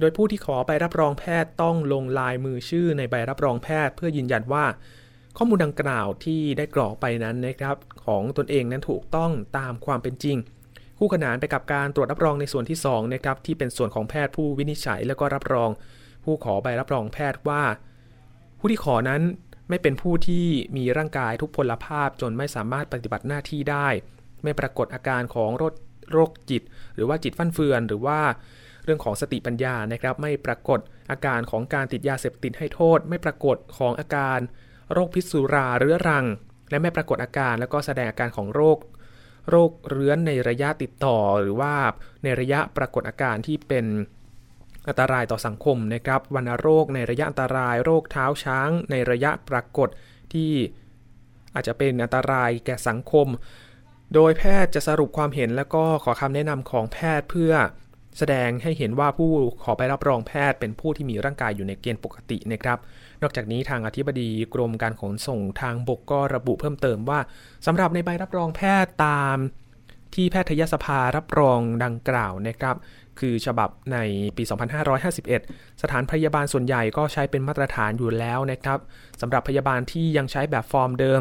โดยผู้ที่ขอใบรับรองแพทย์ต้องลงลายมือชื่อในใบรับรองแพทย์ เพื่อยืนยันว่า ข้อมูลดังกล่าวที่ได้กรอกไปนั้นนะครับ ของตนเองนั้นถูกต้องตามความเป็นจริงคู่ขนานไปกับการตรวจรับรองในส่วนที่2นะครับที่เป็นส่วนของแพทย์ผู้วินิจฉัย แล้วก็รับรอง ผู้ขอใบรับรองแพทย์ว่า ผู้ที่ขอนั้น ไม่เป็นผู้ที่มีร่างกายทุกพลภาพจนไม่สามารถปฏิบัติหน้าที่ได้ ไม่ปรากฏอาการของโรคโรคจิต หรือว่าจิตฟั่นเฟือน หรือว่าเรื่องของสติปัญญานะครับ ไม่ปรากฏอาการของการติดยาเสพติดให้โทษ ไม่ปรากฏของอาการโรคพิษสุราเรื้อรัง และไม่ปรากฏอาการแล้วก็แสดงอาการของโรค โรคเรื้อนในระยะติดต่อ หรือว่าในระยะปรากฏอาการที่เป็น อันตรายต่อสังคมนะครับวัณโรคในระยะอันตรายโรคเท้าช้าง ในระยะปรากฏที่อาจจะเป็นอันตรายแก่สังคม โดยแพทย์จะสรุปความเห็นแล้วก็ขอคำแนะนำของแพทย์เพื่อแสดงให้เห็นว่าผู้ขอไปรับรองแพทย์เป็นผู้ที่มีร่างกายอยู่ในเกณฑ์ปกตินะครับ นอกจากนี้ทางอธิบดีกรมการขนส่งทางบกก็ระบุเพิ่มเติมว่าสำหรับในใบรับรองแพทย์ตามที่แพทยสภารับรองดังกล่าวนะครับ คือฉบับในปี 2551 สถานพยาบาลส่วนใหญ่ก็ใช้เป็นมาตรฐานอยู่แล้วนะครับสำหรับพยาบาลที่ยังใช้แบบฟอร์มเดิม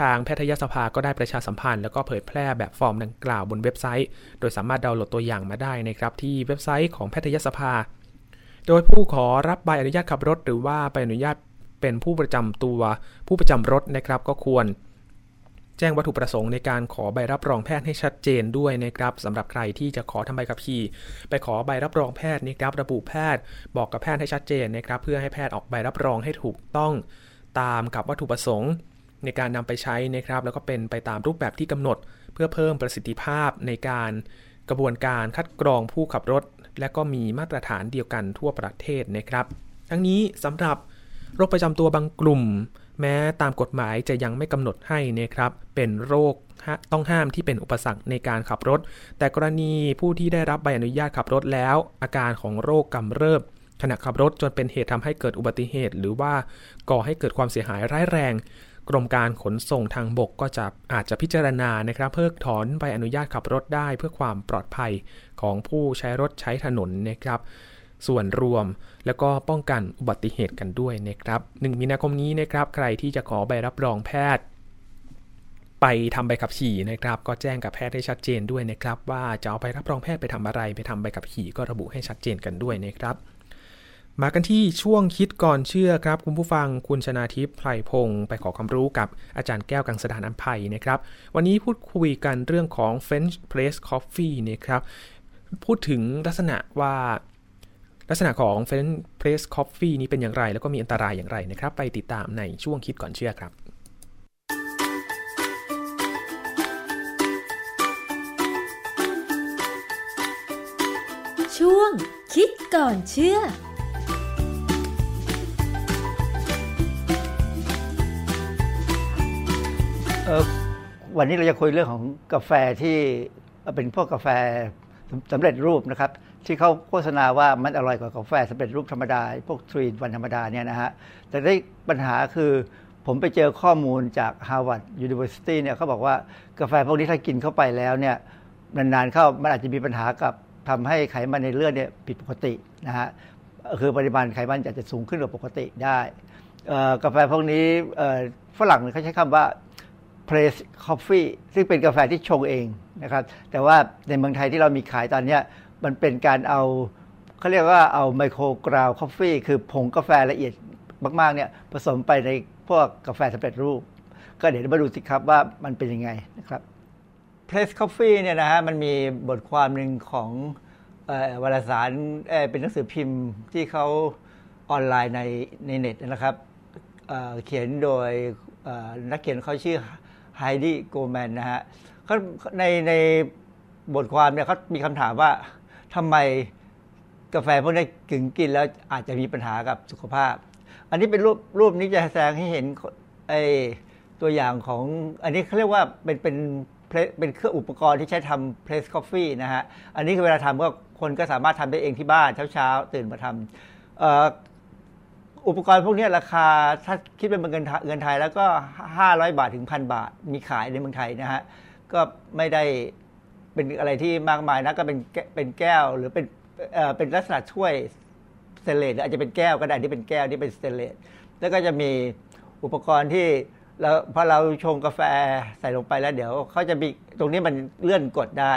ทางแพทยสภาก็ได้ประชาสัมพันธ์ แล้วก็เผยแพร่แบบฟอร์มดังกล่าวบนเว็บไซต์ โดยสามารถดาวน์โหลดตัวอย่างมาได้นะครับที่เว็บไซต์ของแพทยสภา โดยผู้ขอรับใบอนุญาตขับรถ หรือว่าใบอนุญาตเป็นผู้ประจำตัวผู้ประจำรถนะครับก็ควร แจ้งวัตถุประสงค์ในการขอใบรับรองแพทย์ให้ชัดเจนด้วยนะครับสำหรับใครที่จะขอทำใบขับขี่ ไปขอใบรับรองแพทย์นะครับระบุแพทย์บอกกับแพทย์ให้ชัดเจนนะครับเพื่อให้แพทย์ออกใบรับรองให้ถูกต้องตามกับวัตถุประสงค์ ในการนำไปใช้นะครับแล้วก็เป็นไปตามรูปแบบที่กำหนด เพื่อเพิ่มประสิทธิภาพในการกระบวนการคัดกรองผู้ขับรถ และก็มีมาตรฐานเดียวกันทั่วประเทศนะครับ ทั้งนี้สำหรับโรคประจำตัวบางกลุ่ม แม้ตามกฎหมายจะยังไม่กำหนดให้นะครับเป็นโรคต้องห้ามที่เป็นอุปสรรคในการขับรถ แต่กรณีผู้ที่ได้รับใบอนุญาตขับรถแล้ว อาการของโรคกำเริบขณะขับรถจนเป็นเหตุทำให้เกิดอุบัติเหตุ หรือว่าก่อให้เกิดความเสียหายร้ายแรง กรมการขนส่งทางบกก็จะอาจจะพิจารณานะครับ เพิกถอนใบอนุญาตขับรถได้เพื่อความปลอดภัยของผู้ใช้รถใช้ถนนนะครับ ส่วนรวม แล้วก็ป้องกันอุบัติเหตุกันด้วยนะครับ 1 มีนาคมนี้นะครับใครที่จะขอใบรับรองแพทย์ ไปทำใบขับขี่นะครับ ก็แจ้งกับแพทย์ให้ชัดเจนด้วยนะครับ ว่าจะเอาไปรับรองแพทย์ไปทำอะไร ไปทำใบขับขี่ก็ระบุให้ชัดเจนกันด้วยนะครับมากันที่ช่วงคิดก่อนเชื่อครับ คุณผู้ฟังคุณชนาทิพย์ไพรพงศ์ไปขอความรู้กับอาจารย์แก้วกังสดานอัมภัยนะครับ วันนี้พูดคุยกันเรื่องของ French Press Coffee นะครับ พูดถึงลักษณะว่า ลักษณะของ French Press Coffee นี้เป็นอย่างไร แล้วก็มีอันตรายอย่างไรนะครับ ไปติดตามในช่วงคิดก่อนเชื่อครับ ช่วงคิดก่อนเชื่อเออวันนี้เราจะคุยเรื่องของกาแฟที่เป็นพวกกาแฟ สำเร็จรูปนะครับ ที่เขาโฆษณาว่ามันอร่อยกว่ากาแฟสำเร็จรูปธรรมดา พวกทรีนวันธรรมดาเนี่ยนะฮะแต่ได้ปัญหาคือผมไปเจอข้อมูลจาก Harvard University เนี่ยเขาบอกว่ากาแฟพวกนี้ถ้ากินเข้าไปแล้วเนี่ยนานๆเข้ามันอาจจะมีปัญหากับทำให้ไขมันในเลือดเนี่ยผิดปกตินะฮะคือปริมาณไขมันอาจจะสูงขึ้นกว่าปกติได้กาแฟพวกนี้ฝรั่งเขาใช้คำว่า Press Coffee ซึ่งเป็นกาแฟที่ชงเองนะครับ แต่ว่าในเมืองไทยที่เรามีขายตอนนี้มันเป็นการเอาเขาเรียกว่าเอาไมโครกราวคอฟฟี่คือผงกาแฟละเอียดมาก ๆ เนี่ยผสมไปในพวกกาแฟสำเร็จรูป ก็เดี๋ยวมาดูสิครับว่ามันเป็นยังไงนะครับ Press Coffee เนี่ยนะฮะมันมีบทความหนึ่งของเออวารสารเป็นหนังสือพิมพ์ที่เขาออนไลน์ในในเน็ตนะครับเขียนโดยนักเขียนเขาชื่อ ไฮดี้โกแมนนะฮะเขาในในบทความเนี่ยเขามีคำถามว่าทำไมกาแฟพวกนี้กึ่งกินแล้วอาจจะมีปัญหากับสุขภาพ อันนี้เป็นรูปรูปนี้จะแสดงให้เห็นไอตัวอย่างของ อันนี้เขาเรียกว่าเป็นเป็นเป็นเครื่องอุปกรณ์ที่ใช้ทำเพรสคอฟฟี่นะฮะ อันนี้คือเวลาทำก็คนก็สามารถทำได้เองที่บ้านเช้าๆตื่นมาทำ อุปกรณ์พวกนี้ราคาถ้าคิดเป็นเงินไทยเงินไทยแล้วก็ 500 บาทถึงพันบาท มีขายในเมืองไทยนะฮะก็ไม่ได้เป็นอะไรที่มากมายนะก็เป็นแก้เป็นแก้วหรือเป็นเอ่อเป็นลักษณะถ้วยสเตนเลสหรืออาจจะเป็นแก้วก็ได้ที่เป็นแก้วที่เป็นสเตนเลสแล้วก็จะมีอุปกรณ์ที่เราพอเราชงกาแฟใส่ลงไปแล้วเดี๋ยวเขาจะมีตรงนี้มันเลื่อนกดได้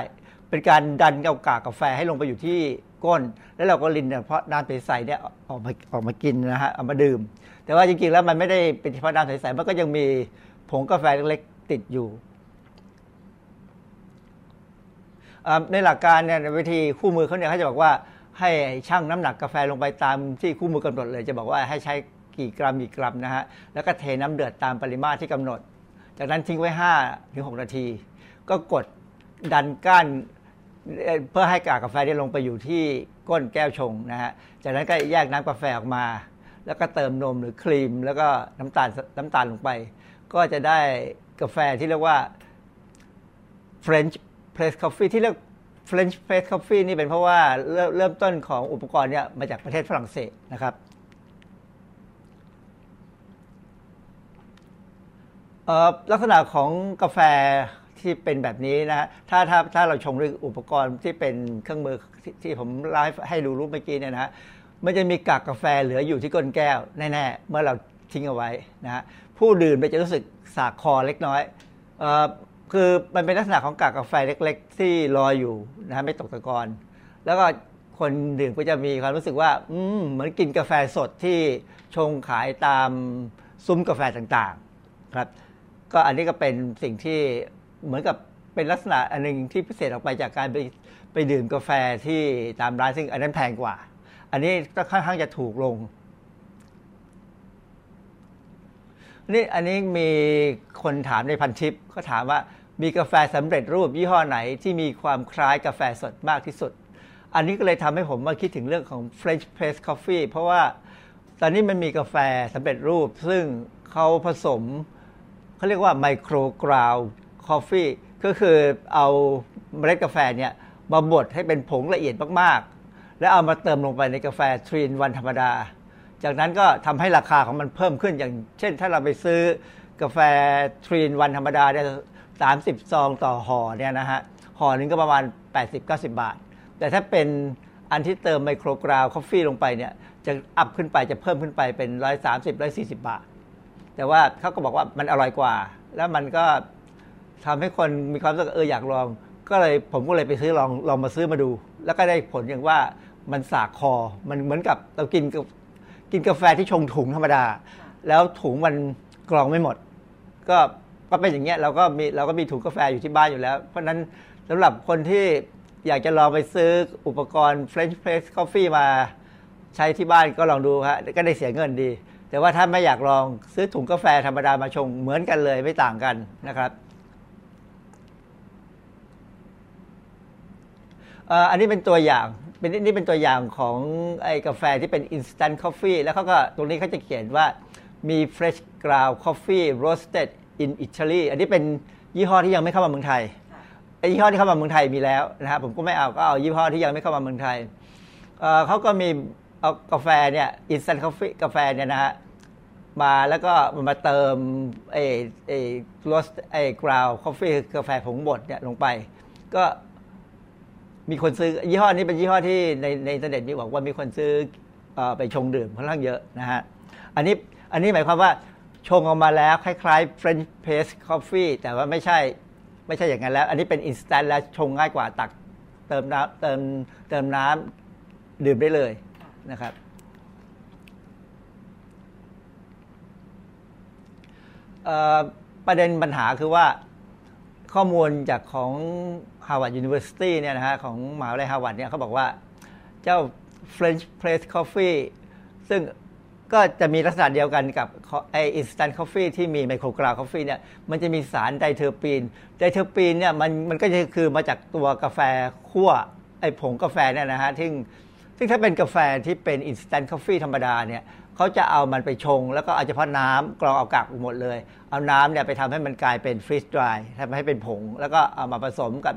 เป็นการดันเอากากกาแฟให้ลงไปอยู่ที่ก้น แล้วเราก็รินเนี่ยเพราะน้ำใสๆเนี่ยออกมาออกมากินนะฮะเอามาดื่ม แต่ว่าจริงๆแล้วมันไม่ได้เป็นเฉพาะน้ำใสๆมันก็ยังมีผงกาแฟเล็กๆติดอยู่ในหลักการเนี่ยในวิธีคู่มือเขาเนี่ยเขาจะบอกว่าให้ชั่งน้ำหนักกาแฟลงไปตามที่คู่มือกำหนดเลย จะบอกว่าให้ใช้กี่กรัมกี่กรัมนะฮะแล้วก็เทน้ำเดือดตามปริมาตรที่กำหนด จากนั้นทิ้งไว้5ถึง6นาที ก็กดดันก้าน เพื่อให้กากกาแฟได้ลงไปอยู่ที่ก้นแก้วชงนะฮะ จากนั้นก็แยกน้ำกาแฟออกมา แล้วก็เติมนมหรือครีม แล้วก็น้ำตาลน้ำตาลลงไป ก็จะได้กาแฟที่เรียกว่า French Press Coffee ที่เรียก French Press Coffee นี่เป็นเพราะว่าเริ่มเริ่มต้นของอุปกรณ์เนี่ยมาจากประเทศฝรั่งเศสนะครับลักษณะของกาแฟ ที่เป็นแบบนี้นะฮะถ้าถ้าถ้าเราชงด้วยอุปกรณ์ที่เป็นเครื่องมือที่ที่ผมไลฟ์ให้ดูรูปเมื่อกี้เนี่ยนะฮะมันจะมีกากกาแฟเหลืออยู่ที่ก้นแก้วแน่ๆเมื่อเราทิ้งเอาไว้นะฮะผู้ดื่มจะรู้สึกสากคอเล็กน้อยเอ่อคือมันเป็นลักษณะของกากกาแฟเล็ก ๆ ที่ลอยอยู่นะฮะไม่ตกตะกอนแล้วก็คนดื่มก็จะมีความรู้สึกว่า อืมเหมือนกินกาแฟสดที่ชงขายตามซุ้มกาแฟต่างๆ ครับ ก็อันนี้ก็เป็นสิ่งที่ เหมือนกับเป็นลักษณะอันหนึงที่พิเศษออกไปจากการไปไปดื่มกาแฟที่ตามร้านซึ่งอันนั้นแพงกว่า อันนี้ก็ค่อนข้างจะถูกลงนี่อันนี้มีคนถามในพันทิปก็ถามว่ามีกาแฟสำเร็จรูปยี่ห้อไหนที่มีความคล้ายกาแฟสดมากที่สุด อันนี้ก็เลยทำให้ผมมาคิดถึงเรื่องของ French Press Coffee เพราะว่าตอนนี้มันมีกาแฟสำเร็จรูป ซึ่งเขาผสมเขาเรียกว่า microground coffee ก็คือเอาเมล็ดกาแฟเนี่ยมาบดให้เป็นผงละเอียดมากๆ แล้วเอามาเติมลงไปในกาแฟ three in one ธรรมดา จากนั้นก็ทำให้ราคาของมันเพิ่มขึ้นอย่าง เช่นถ้าเราไปซื้อกาแฟ three in one ธรรมดาเนี่ยสามสิบซองต่อห่อเนี่ยนะฮะห่อหนึ่งก็ประมาณ 80-90 บาท แต่ถ้าเป็นอันที่เติม microground coffee ลงไปเนี่ยจะอัพขึ้นไปจะเพิ่มขึ้นไปเป็น 130 140 บาท แต่ว่าเขาก็บอกว่ามันอร่อยกว่า แล้วมันก็ ทำให้คนมีความรู้สึกเอออยากลอง ก็เลยผมก็เลยไปซื้อลองลองมาซื้อมาดู แล้วก็ได้ผลอย่างว่ามันสากคอ มันเหมือนกับเรากินกับกินกาแฟที่ชงถุงธรรมดา แล้วถุงมันกรองไม่หมด ก็ก็เป็นอย่างเงี้ยเราก็มีเราก็มีถุงกาแฟอยู่ที่บ้านอยู่แล้ว เพราะฉะนั้นสำหรับคนที่อยากจะลองไปซื้ออุปกรณ์ French Press Coffee มาใช้ที่บ้านก็ลองดูฮะก็ได้เสียเงินดี แต่ว่าถ้าไม่อยากลองซื้อถุงกาแฟธรรมดามาชงเหมือนกันเลยไม่ต่างกันนะครับ อ่ออันนี้เป็นตัวอย่างเป็นนี่เป็นตัวอย่างของไอ้กาแฟที่เป็น instant coffee แล้วเขาก็ตรงนี้เขาจะเขียนว่ามี fresh ground coffee roasted in Italy อันนี้เป็นยี่ห้อที่ยังไม่เข้ามาเมืองไทยไอ้ยี่ห้อที่เข้ามาเมืองไทยมีแล้วนะครับผมก็ไม่เอาก็เอายี่ห้อที่ยังไม่เข้ามาเมืองไทยเอ่อเขาก็มีเอากาแฟเนี่ย instant coffee กาแฟเนี่ยนะฮะมาแล้วก็มาเติมไอ้ไอ้ roast ไอ้ ground coffee คือกาแฟผงบดเนี่ยลงไป ก็ มีคนซื้อยี่ห้อนี้เป็นยี่ห้อที่ในในอินเทอร์เน็ตมีบอกว่ามีคนซื้ออไปชงดื่มค่อนข้างเยอะนะฮะอันนี้อันนี้หมายความว่าชงออกมาแล้วคล้ายๆ French press coffee แต่ว่าไม่ใช่ไม่ใช่อย่างนั้นแล้ว อันนี้เป็น instant แล้วชงง่ายกว่าตักเติมน้ำเติมเติมน้ำดื่มได้เลยนะครับ ประเด็นปัญหาคือว่าข้อมูลจากของ Harvard University เนี่ยนะฮะของมหาวิทยาลัย Harvard เนี่ยเขาบอกว่าเจ้า French Press Coffee ซึ่งก็จะมีลักษณะเดียวกันกับไอ instant coffee ที่มี microground coffee เนี่ยมันจะมีสารไดเทอร์ปีนไดเทอร์ปีนเนี่ยมันมันก็จะคือมาจากตัวกาแฟคั่วไอผงกาแฟเนี่ยนะฮะซึ่งซึ่งถ้าเป็นกาแฟที่เป็น instant coffee ธรรมดาเนี่ยเขาจะเอามันไปชง แล้วก็เอาเฉพาะน้ำกรองเอากากหมดเลย เอาน้ำเนี่ยไปทำให้มันกลายเป็น freeze dry ทำให้เป็นผง แล้วก็เอามาผสมกับ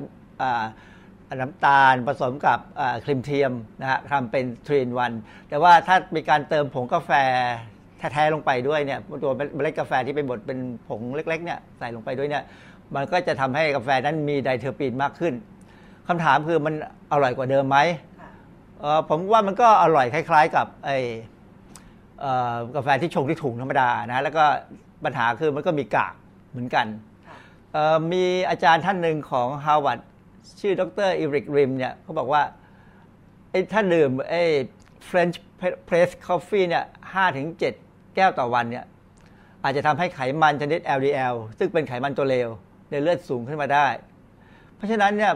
น้ำตาลผสมกับอ่าครีมเทียมนะฮะทำเป็น three in one แต่ว่าถ้ามีการเติมผงกาแฟแท้ๆลงไปด้วยเนี่ยตัวเมล็ดกาแฟที่เป็นบดเป็นผงเล็กๆเนี่ยใส่ลงไปด้วยเนี่ยมันก็จะทำให้กาแฟนั้นมีไดเทอร์ปีนมากขึ้นคำถามคือมันอร่อยกว่าเดิมไหมเอ่อผมว่ามันก็อร่อยคล้าย ๆ กับไอเอ่อกาแฟที่ชงที่ถุงธรรมดานะแล้วก็ปัญหาคือมันก็มีกากเหมือนกันเอ่อมีอาจารย์ท่านหนึ่งของ Harvard ชื่อดรอีริกริมเนี่ยเขาบอกว่าไอ้ถ้าดื่มไอ้ French press coffee เนี่ยห้าถึงเจ็ดแก้วต่อวันเนี่ยอาจจะทำให้ไขมันชนิด LDL ซึ่งเป็นไขมันตัวเลวในเลือดสูงขึ้นมาได้ เพราะฉะนั้นเนี่ย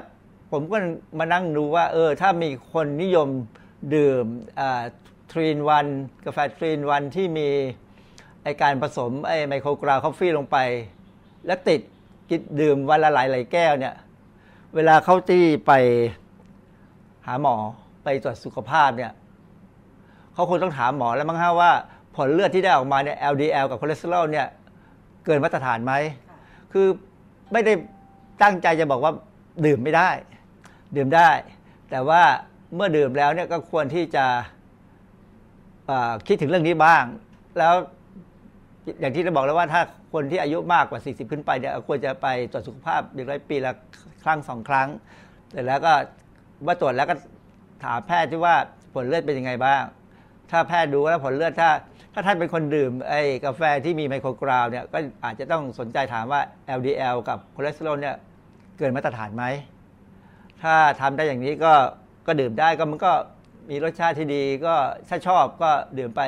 ผมก็มานั่งดูว่าเออถ้ามีคนนิยมดื่มทรีนวันกาแฟ three in one ที่มีไอการผสมไอ microground coffee ลงไป แล้วติดกินดื่มวันละหลายหลายแก้วเนี่ย เวลาเขาที่ไปหาหมอไปตรวจสุขภาพเนี่ยเขาคงต้องถามหมอแล้วมั้งฮะว่า ผลเลือดที่ได้ออกมาเนี่ย LDL กับคอเลสเตอรอลเนี่ยเกินมาตรฐานไหม คือไม่ได้ตั้งใจจะบอกว่าดื่มไม่ได้ ดื่มได้ แต่ว่าเมื่อดื่มแล้วเนี่ยก็ควรที่จะคิดถึงเรื่องนี้บ้าง แล้วอย่างที่เราบอกแล้วว่าถ้าคนที่อายุมากกว่า 40 ขึ้นไปเนี่ยควรจะไปตรวจสุขภาพอย่างไรปีละ ครั้งสองครั้งแต่แล้วก็เมื่อตรวจแล้วก็ถามแพทย์ที่ว่าผลเลือดเป็นยังไงบ้าง ถ้าแพทย์ดูแล้วผลเลือดถ้า ถ้าท่านเป็นคนดื่มไอ้กาแฟที่มี microground เนี่ยก็อาจจะต้องสนใจถามว่า LDL กับคอเลสเตอรอลเนี่ยเกินมาตรฐานไหม ถ้าทำได้อย่างนี้ก็ก็ดื่มได้ก็มันก็มีรสชาติที่ดีก็ถ้าชอบก็ดื่มไป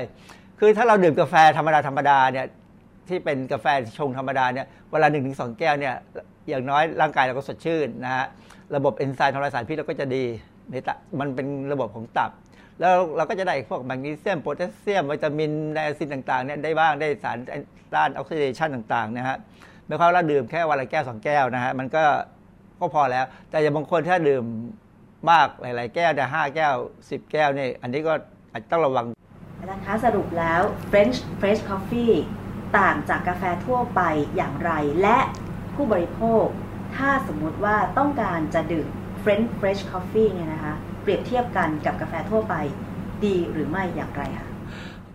คือถ้าเราดื่มกาแฟธรรมดาธรรมดาเนี่ย ที่เป็นกาแฟชงธรรมดาเนี่ยเวลาหนึ่งถึงสองแก้วเนี่ยอย่างน้อยร่างกายเราก็สดชื่นนะฮะระบบเอนไซม์ทำลายสารพิษเราก็จะดีในตับมันเป็นระบบของตับ แล้วเราก็จะได้พวกแมกนีเซียมโพแทสเซียมวิตามินไนอาซินต่างๆเนี่ยได้บ้างได้สารต้านออกซิเดชันต่างๆนะฮะไม่ความเราดื่มแค่วันละแก้วสองแก้วนะฮะมันก็ก็พอแล้ว แต่อย่างบางคนถ้าดื่มมากหลาย ๆ แก้วแต่ห้าแก้วสิบแก้วเนี่ยอันนี้ก็อาจต้องระวังอาจารย์คะสรุปแล้ว French Fresh Coffee ต่างจากกาแฟทั่วไปอย่างไร และผู้บริโภค ถ้าสมมุติว่าต้องการจะดื่ม French Fresh Coffee เนี่ยนะคะ เปรียบเทียบกันกับกาแฟทั่วไปดีหรือไม่อย่างไรคะ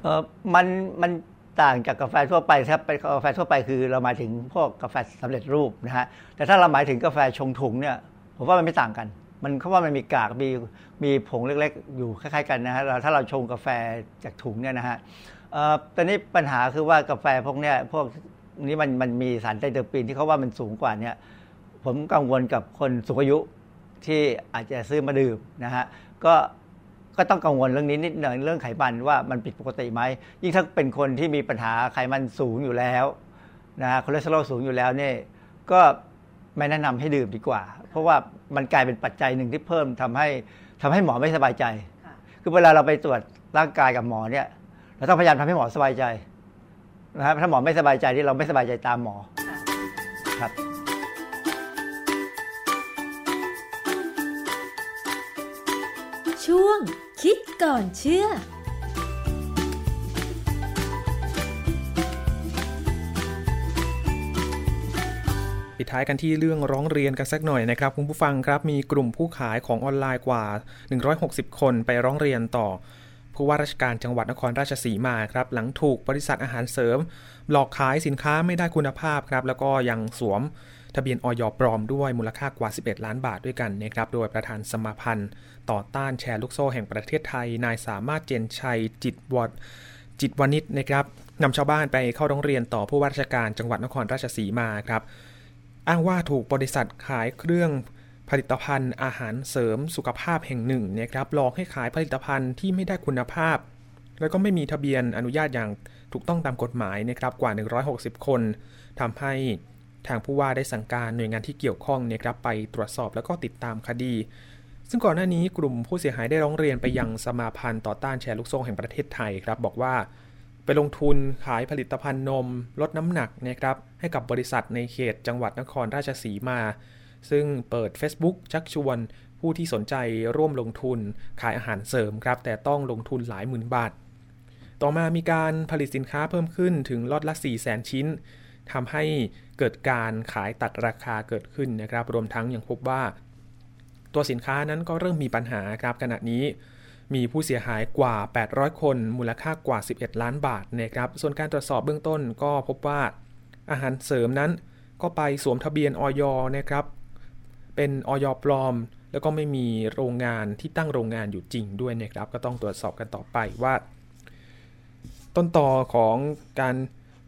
เออมันมันต่างจากกาแฟทั่วไปครับเป็นกาแฟทั่วไปคือเราหมายถึงพวกกาแฟสำเร็จรูปนะฮะแต่ถ้าเราหมายถึงกาแฟชงถุงเนี่ยผมว่ามันไม่ต่างกัน มันเขาว่ามันมีกากมีมีผงเล็กๆ อยู่คล้ายๆกันนะฮะเราถ้าเราชงกาแฟจากถุงเนี่ยนะฮะ เอ่อตอนนี้ปัญหาคือว่ากาแฟพวกเนี้ยพวกนี้มันมันมีสารไตรเตอร์ปีนที่เขาว่ามันสูงกว่าเนี่ยผมกังวลกับคนสูงอายุที่อาจจะซื้อมาดื่มนะฮะก็ก็ต้องกังวลเรื่องนี้นิดหน่อยเรื่องไขมันว่ามันผิดปกติไหมยิ่งถ้าเป็นคนที่มีปัญหาไขมันสูงอยู่แล้วนะฮะคอเลสเตอรอลสูงอยู่แล้วเนี่ยก็ไม่แนะนำให้ดื่มดีกว่า เพราะว่ามันกลายเป็นปัจจัยหนึ่งที่เพิ่มทำให้ทำให้หมอไม่สบายใจ คือเวลาเราไปตรวจร่างกายกับหมอเนี่ย เราต้องพยายามทำให้หมอสบายใจนะครับถ้าหมอไม่สบายใจที่เราไม่สบายใจตามหมอครับช่วง คิดก่อนเชื่อ ปิดท้ายกันที่เรื่องร้องเรียนกันสักหน่อยนะครับ คุณผู้ฟังครับมีกลุ่มผู้ขายของออนไลน์กว่า 160 คนไปร้องเรียนต่อ ผู้ว่าราชการจังหวัดนครราชสีมาครับหลังถูกบริษัทอาหารเสริม หลอกขายสินค้าไม่ได้คุณภาพครับแล้วก็ยังสวมทะเบียนออยปลอมด้วยมูลค่ากว่า 11 ล้านบาทด้วยกันนะครับโดยประธานสมาพันธ์ ต่อต้านแชร์ลูกโซ่แห่งประเทศไทย นายสามารถเจนชัยจิตวดจิตวณิชนะครับนำชาวบ้านไปเข้าร้องเรียนต่อผู้ว่าราชการจังหวัดนครราชสีมาครับอ้างว่าถูกบริษัทขายเครื่อง ผลิตภัณฑ์อาหารเสริมสุขภาพแห่งหนึ่งนะครับหลอกให้ขายผลิตภัณฑ์ที่ไม่ได้คุณภาพ แล้วก็ไม่มีทะเบียนอนุญาตอย่างถูกต้องตามกฎหมายนะครับกว่า 160 คนทำให้ทางผู้ว่าได้สั่งการหน่วยงานที่เกี่ยวข้องนี่ยครับไปตรวจสอบแล้วก็ติดตามคดี ซึ่งก่อนหน้านี้กลุ่มผู้เสียหายได้ร้องเรียนไปยังสมาพันธ์ต่อต้านแชร์ลูกโซ่แห่งประเทศไทยครับบอกว่าไปลงทุนขายผลิตภัณฑ์นม ลดน้ำหนักนะครับให้กับบริษัทในเขตจังหวัดนครราชสีมา ซึ่งเปิด Facebook ชักชวนผู้ที่สนใจร่วมลงทุนขายอาหารเสริมครับ แต่ต้องลงทุนหลายหมื่นบาท ต่อมามีการผลิตสินค้าเพิ่มขึ้นถึงล็อตละ 4 0 0 0 0 0 ชิ้นทำให้เกิดการขายตัดราคาเกิดขึ้นนะครับ รวมทั้งยังพบว่า ตัวสินค้านั้นก็เริ่มมีปัญหาครับขณะนี้มีผู้เสียหายกว่า 800 คน มูลค่ากว่า 11 ล้านบาทนะครับ ส่วนการตรวจสอบเบื้องต้นก็พบว่า อาหารเสริมนั้นก็ไปสวมทะเบียนออยนะครับ เป็นออยปลอม แล้วก็ไม่มีโรงงานที่ตั้งโรงงานอยู่จริงด้วยนะครับ ก็ต้องตรวจสอบกันต่อไปว่า ต้นตอของการ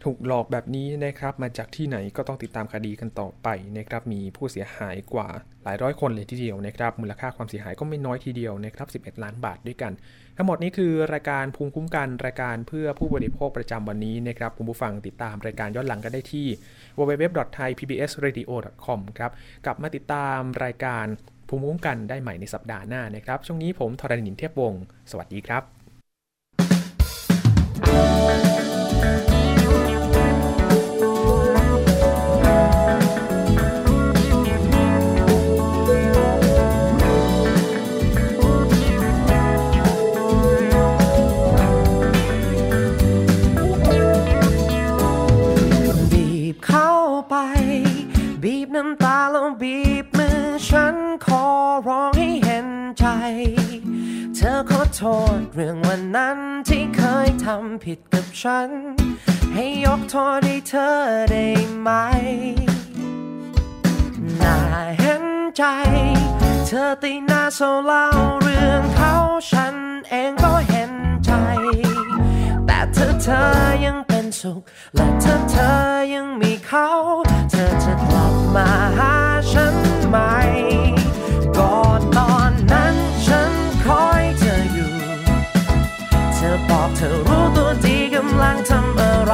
ถูกหลอกแบบนี้นะครับมาจากที่ไหนก็ต้องติดตามคดีกันต่อไปนะครับมีผู้เสียหายกว่าหลายร้อยคนเลยทีเดียวนะครับมูลค่าความเสียหายก็ไม่น้อยทีเดียวนะครับ 11 ล้านบาทด้วยกัน ทั้งหมดนี้คือรายการภูมิคุ้มกันรายการเพื่อผู้บริโภคประจำวันนี้นะครับคุณผู้ฟังติดตามรายการย้อนหลังกันได้ที่ www.thaipbsradio.com ครับกลับมาติดตามรายการภูมิคุ้มกันได้ใหม่ในสัปดาห์หน้านะครับ ช่วงนี้ผมทรณินเทพวงศ์สวัสดีครับ น้ำตาล้วบีบมือฉันขอร้องให้เห็นใจ เธอขอโทษเรื่องวันนั้นที่เคยทำผิดกับฉัน ให้ยกโทษให้เธอได้ไหม น่าเห็นใจ เธอตีหน้าเศร้าเล่าเรื่องเขาฉันเองก็เห็นใจ แต่เธอเธอยังเป็นสุข และเธอเธอยังมีเขา เธอจะกลับมาหาฉันไหมก่อนตอนนั้นฉันคอยเธออยู่ เธอบอกเธอรู้ตัวดีกำลังทำอะไร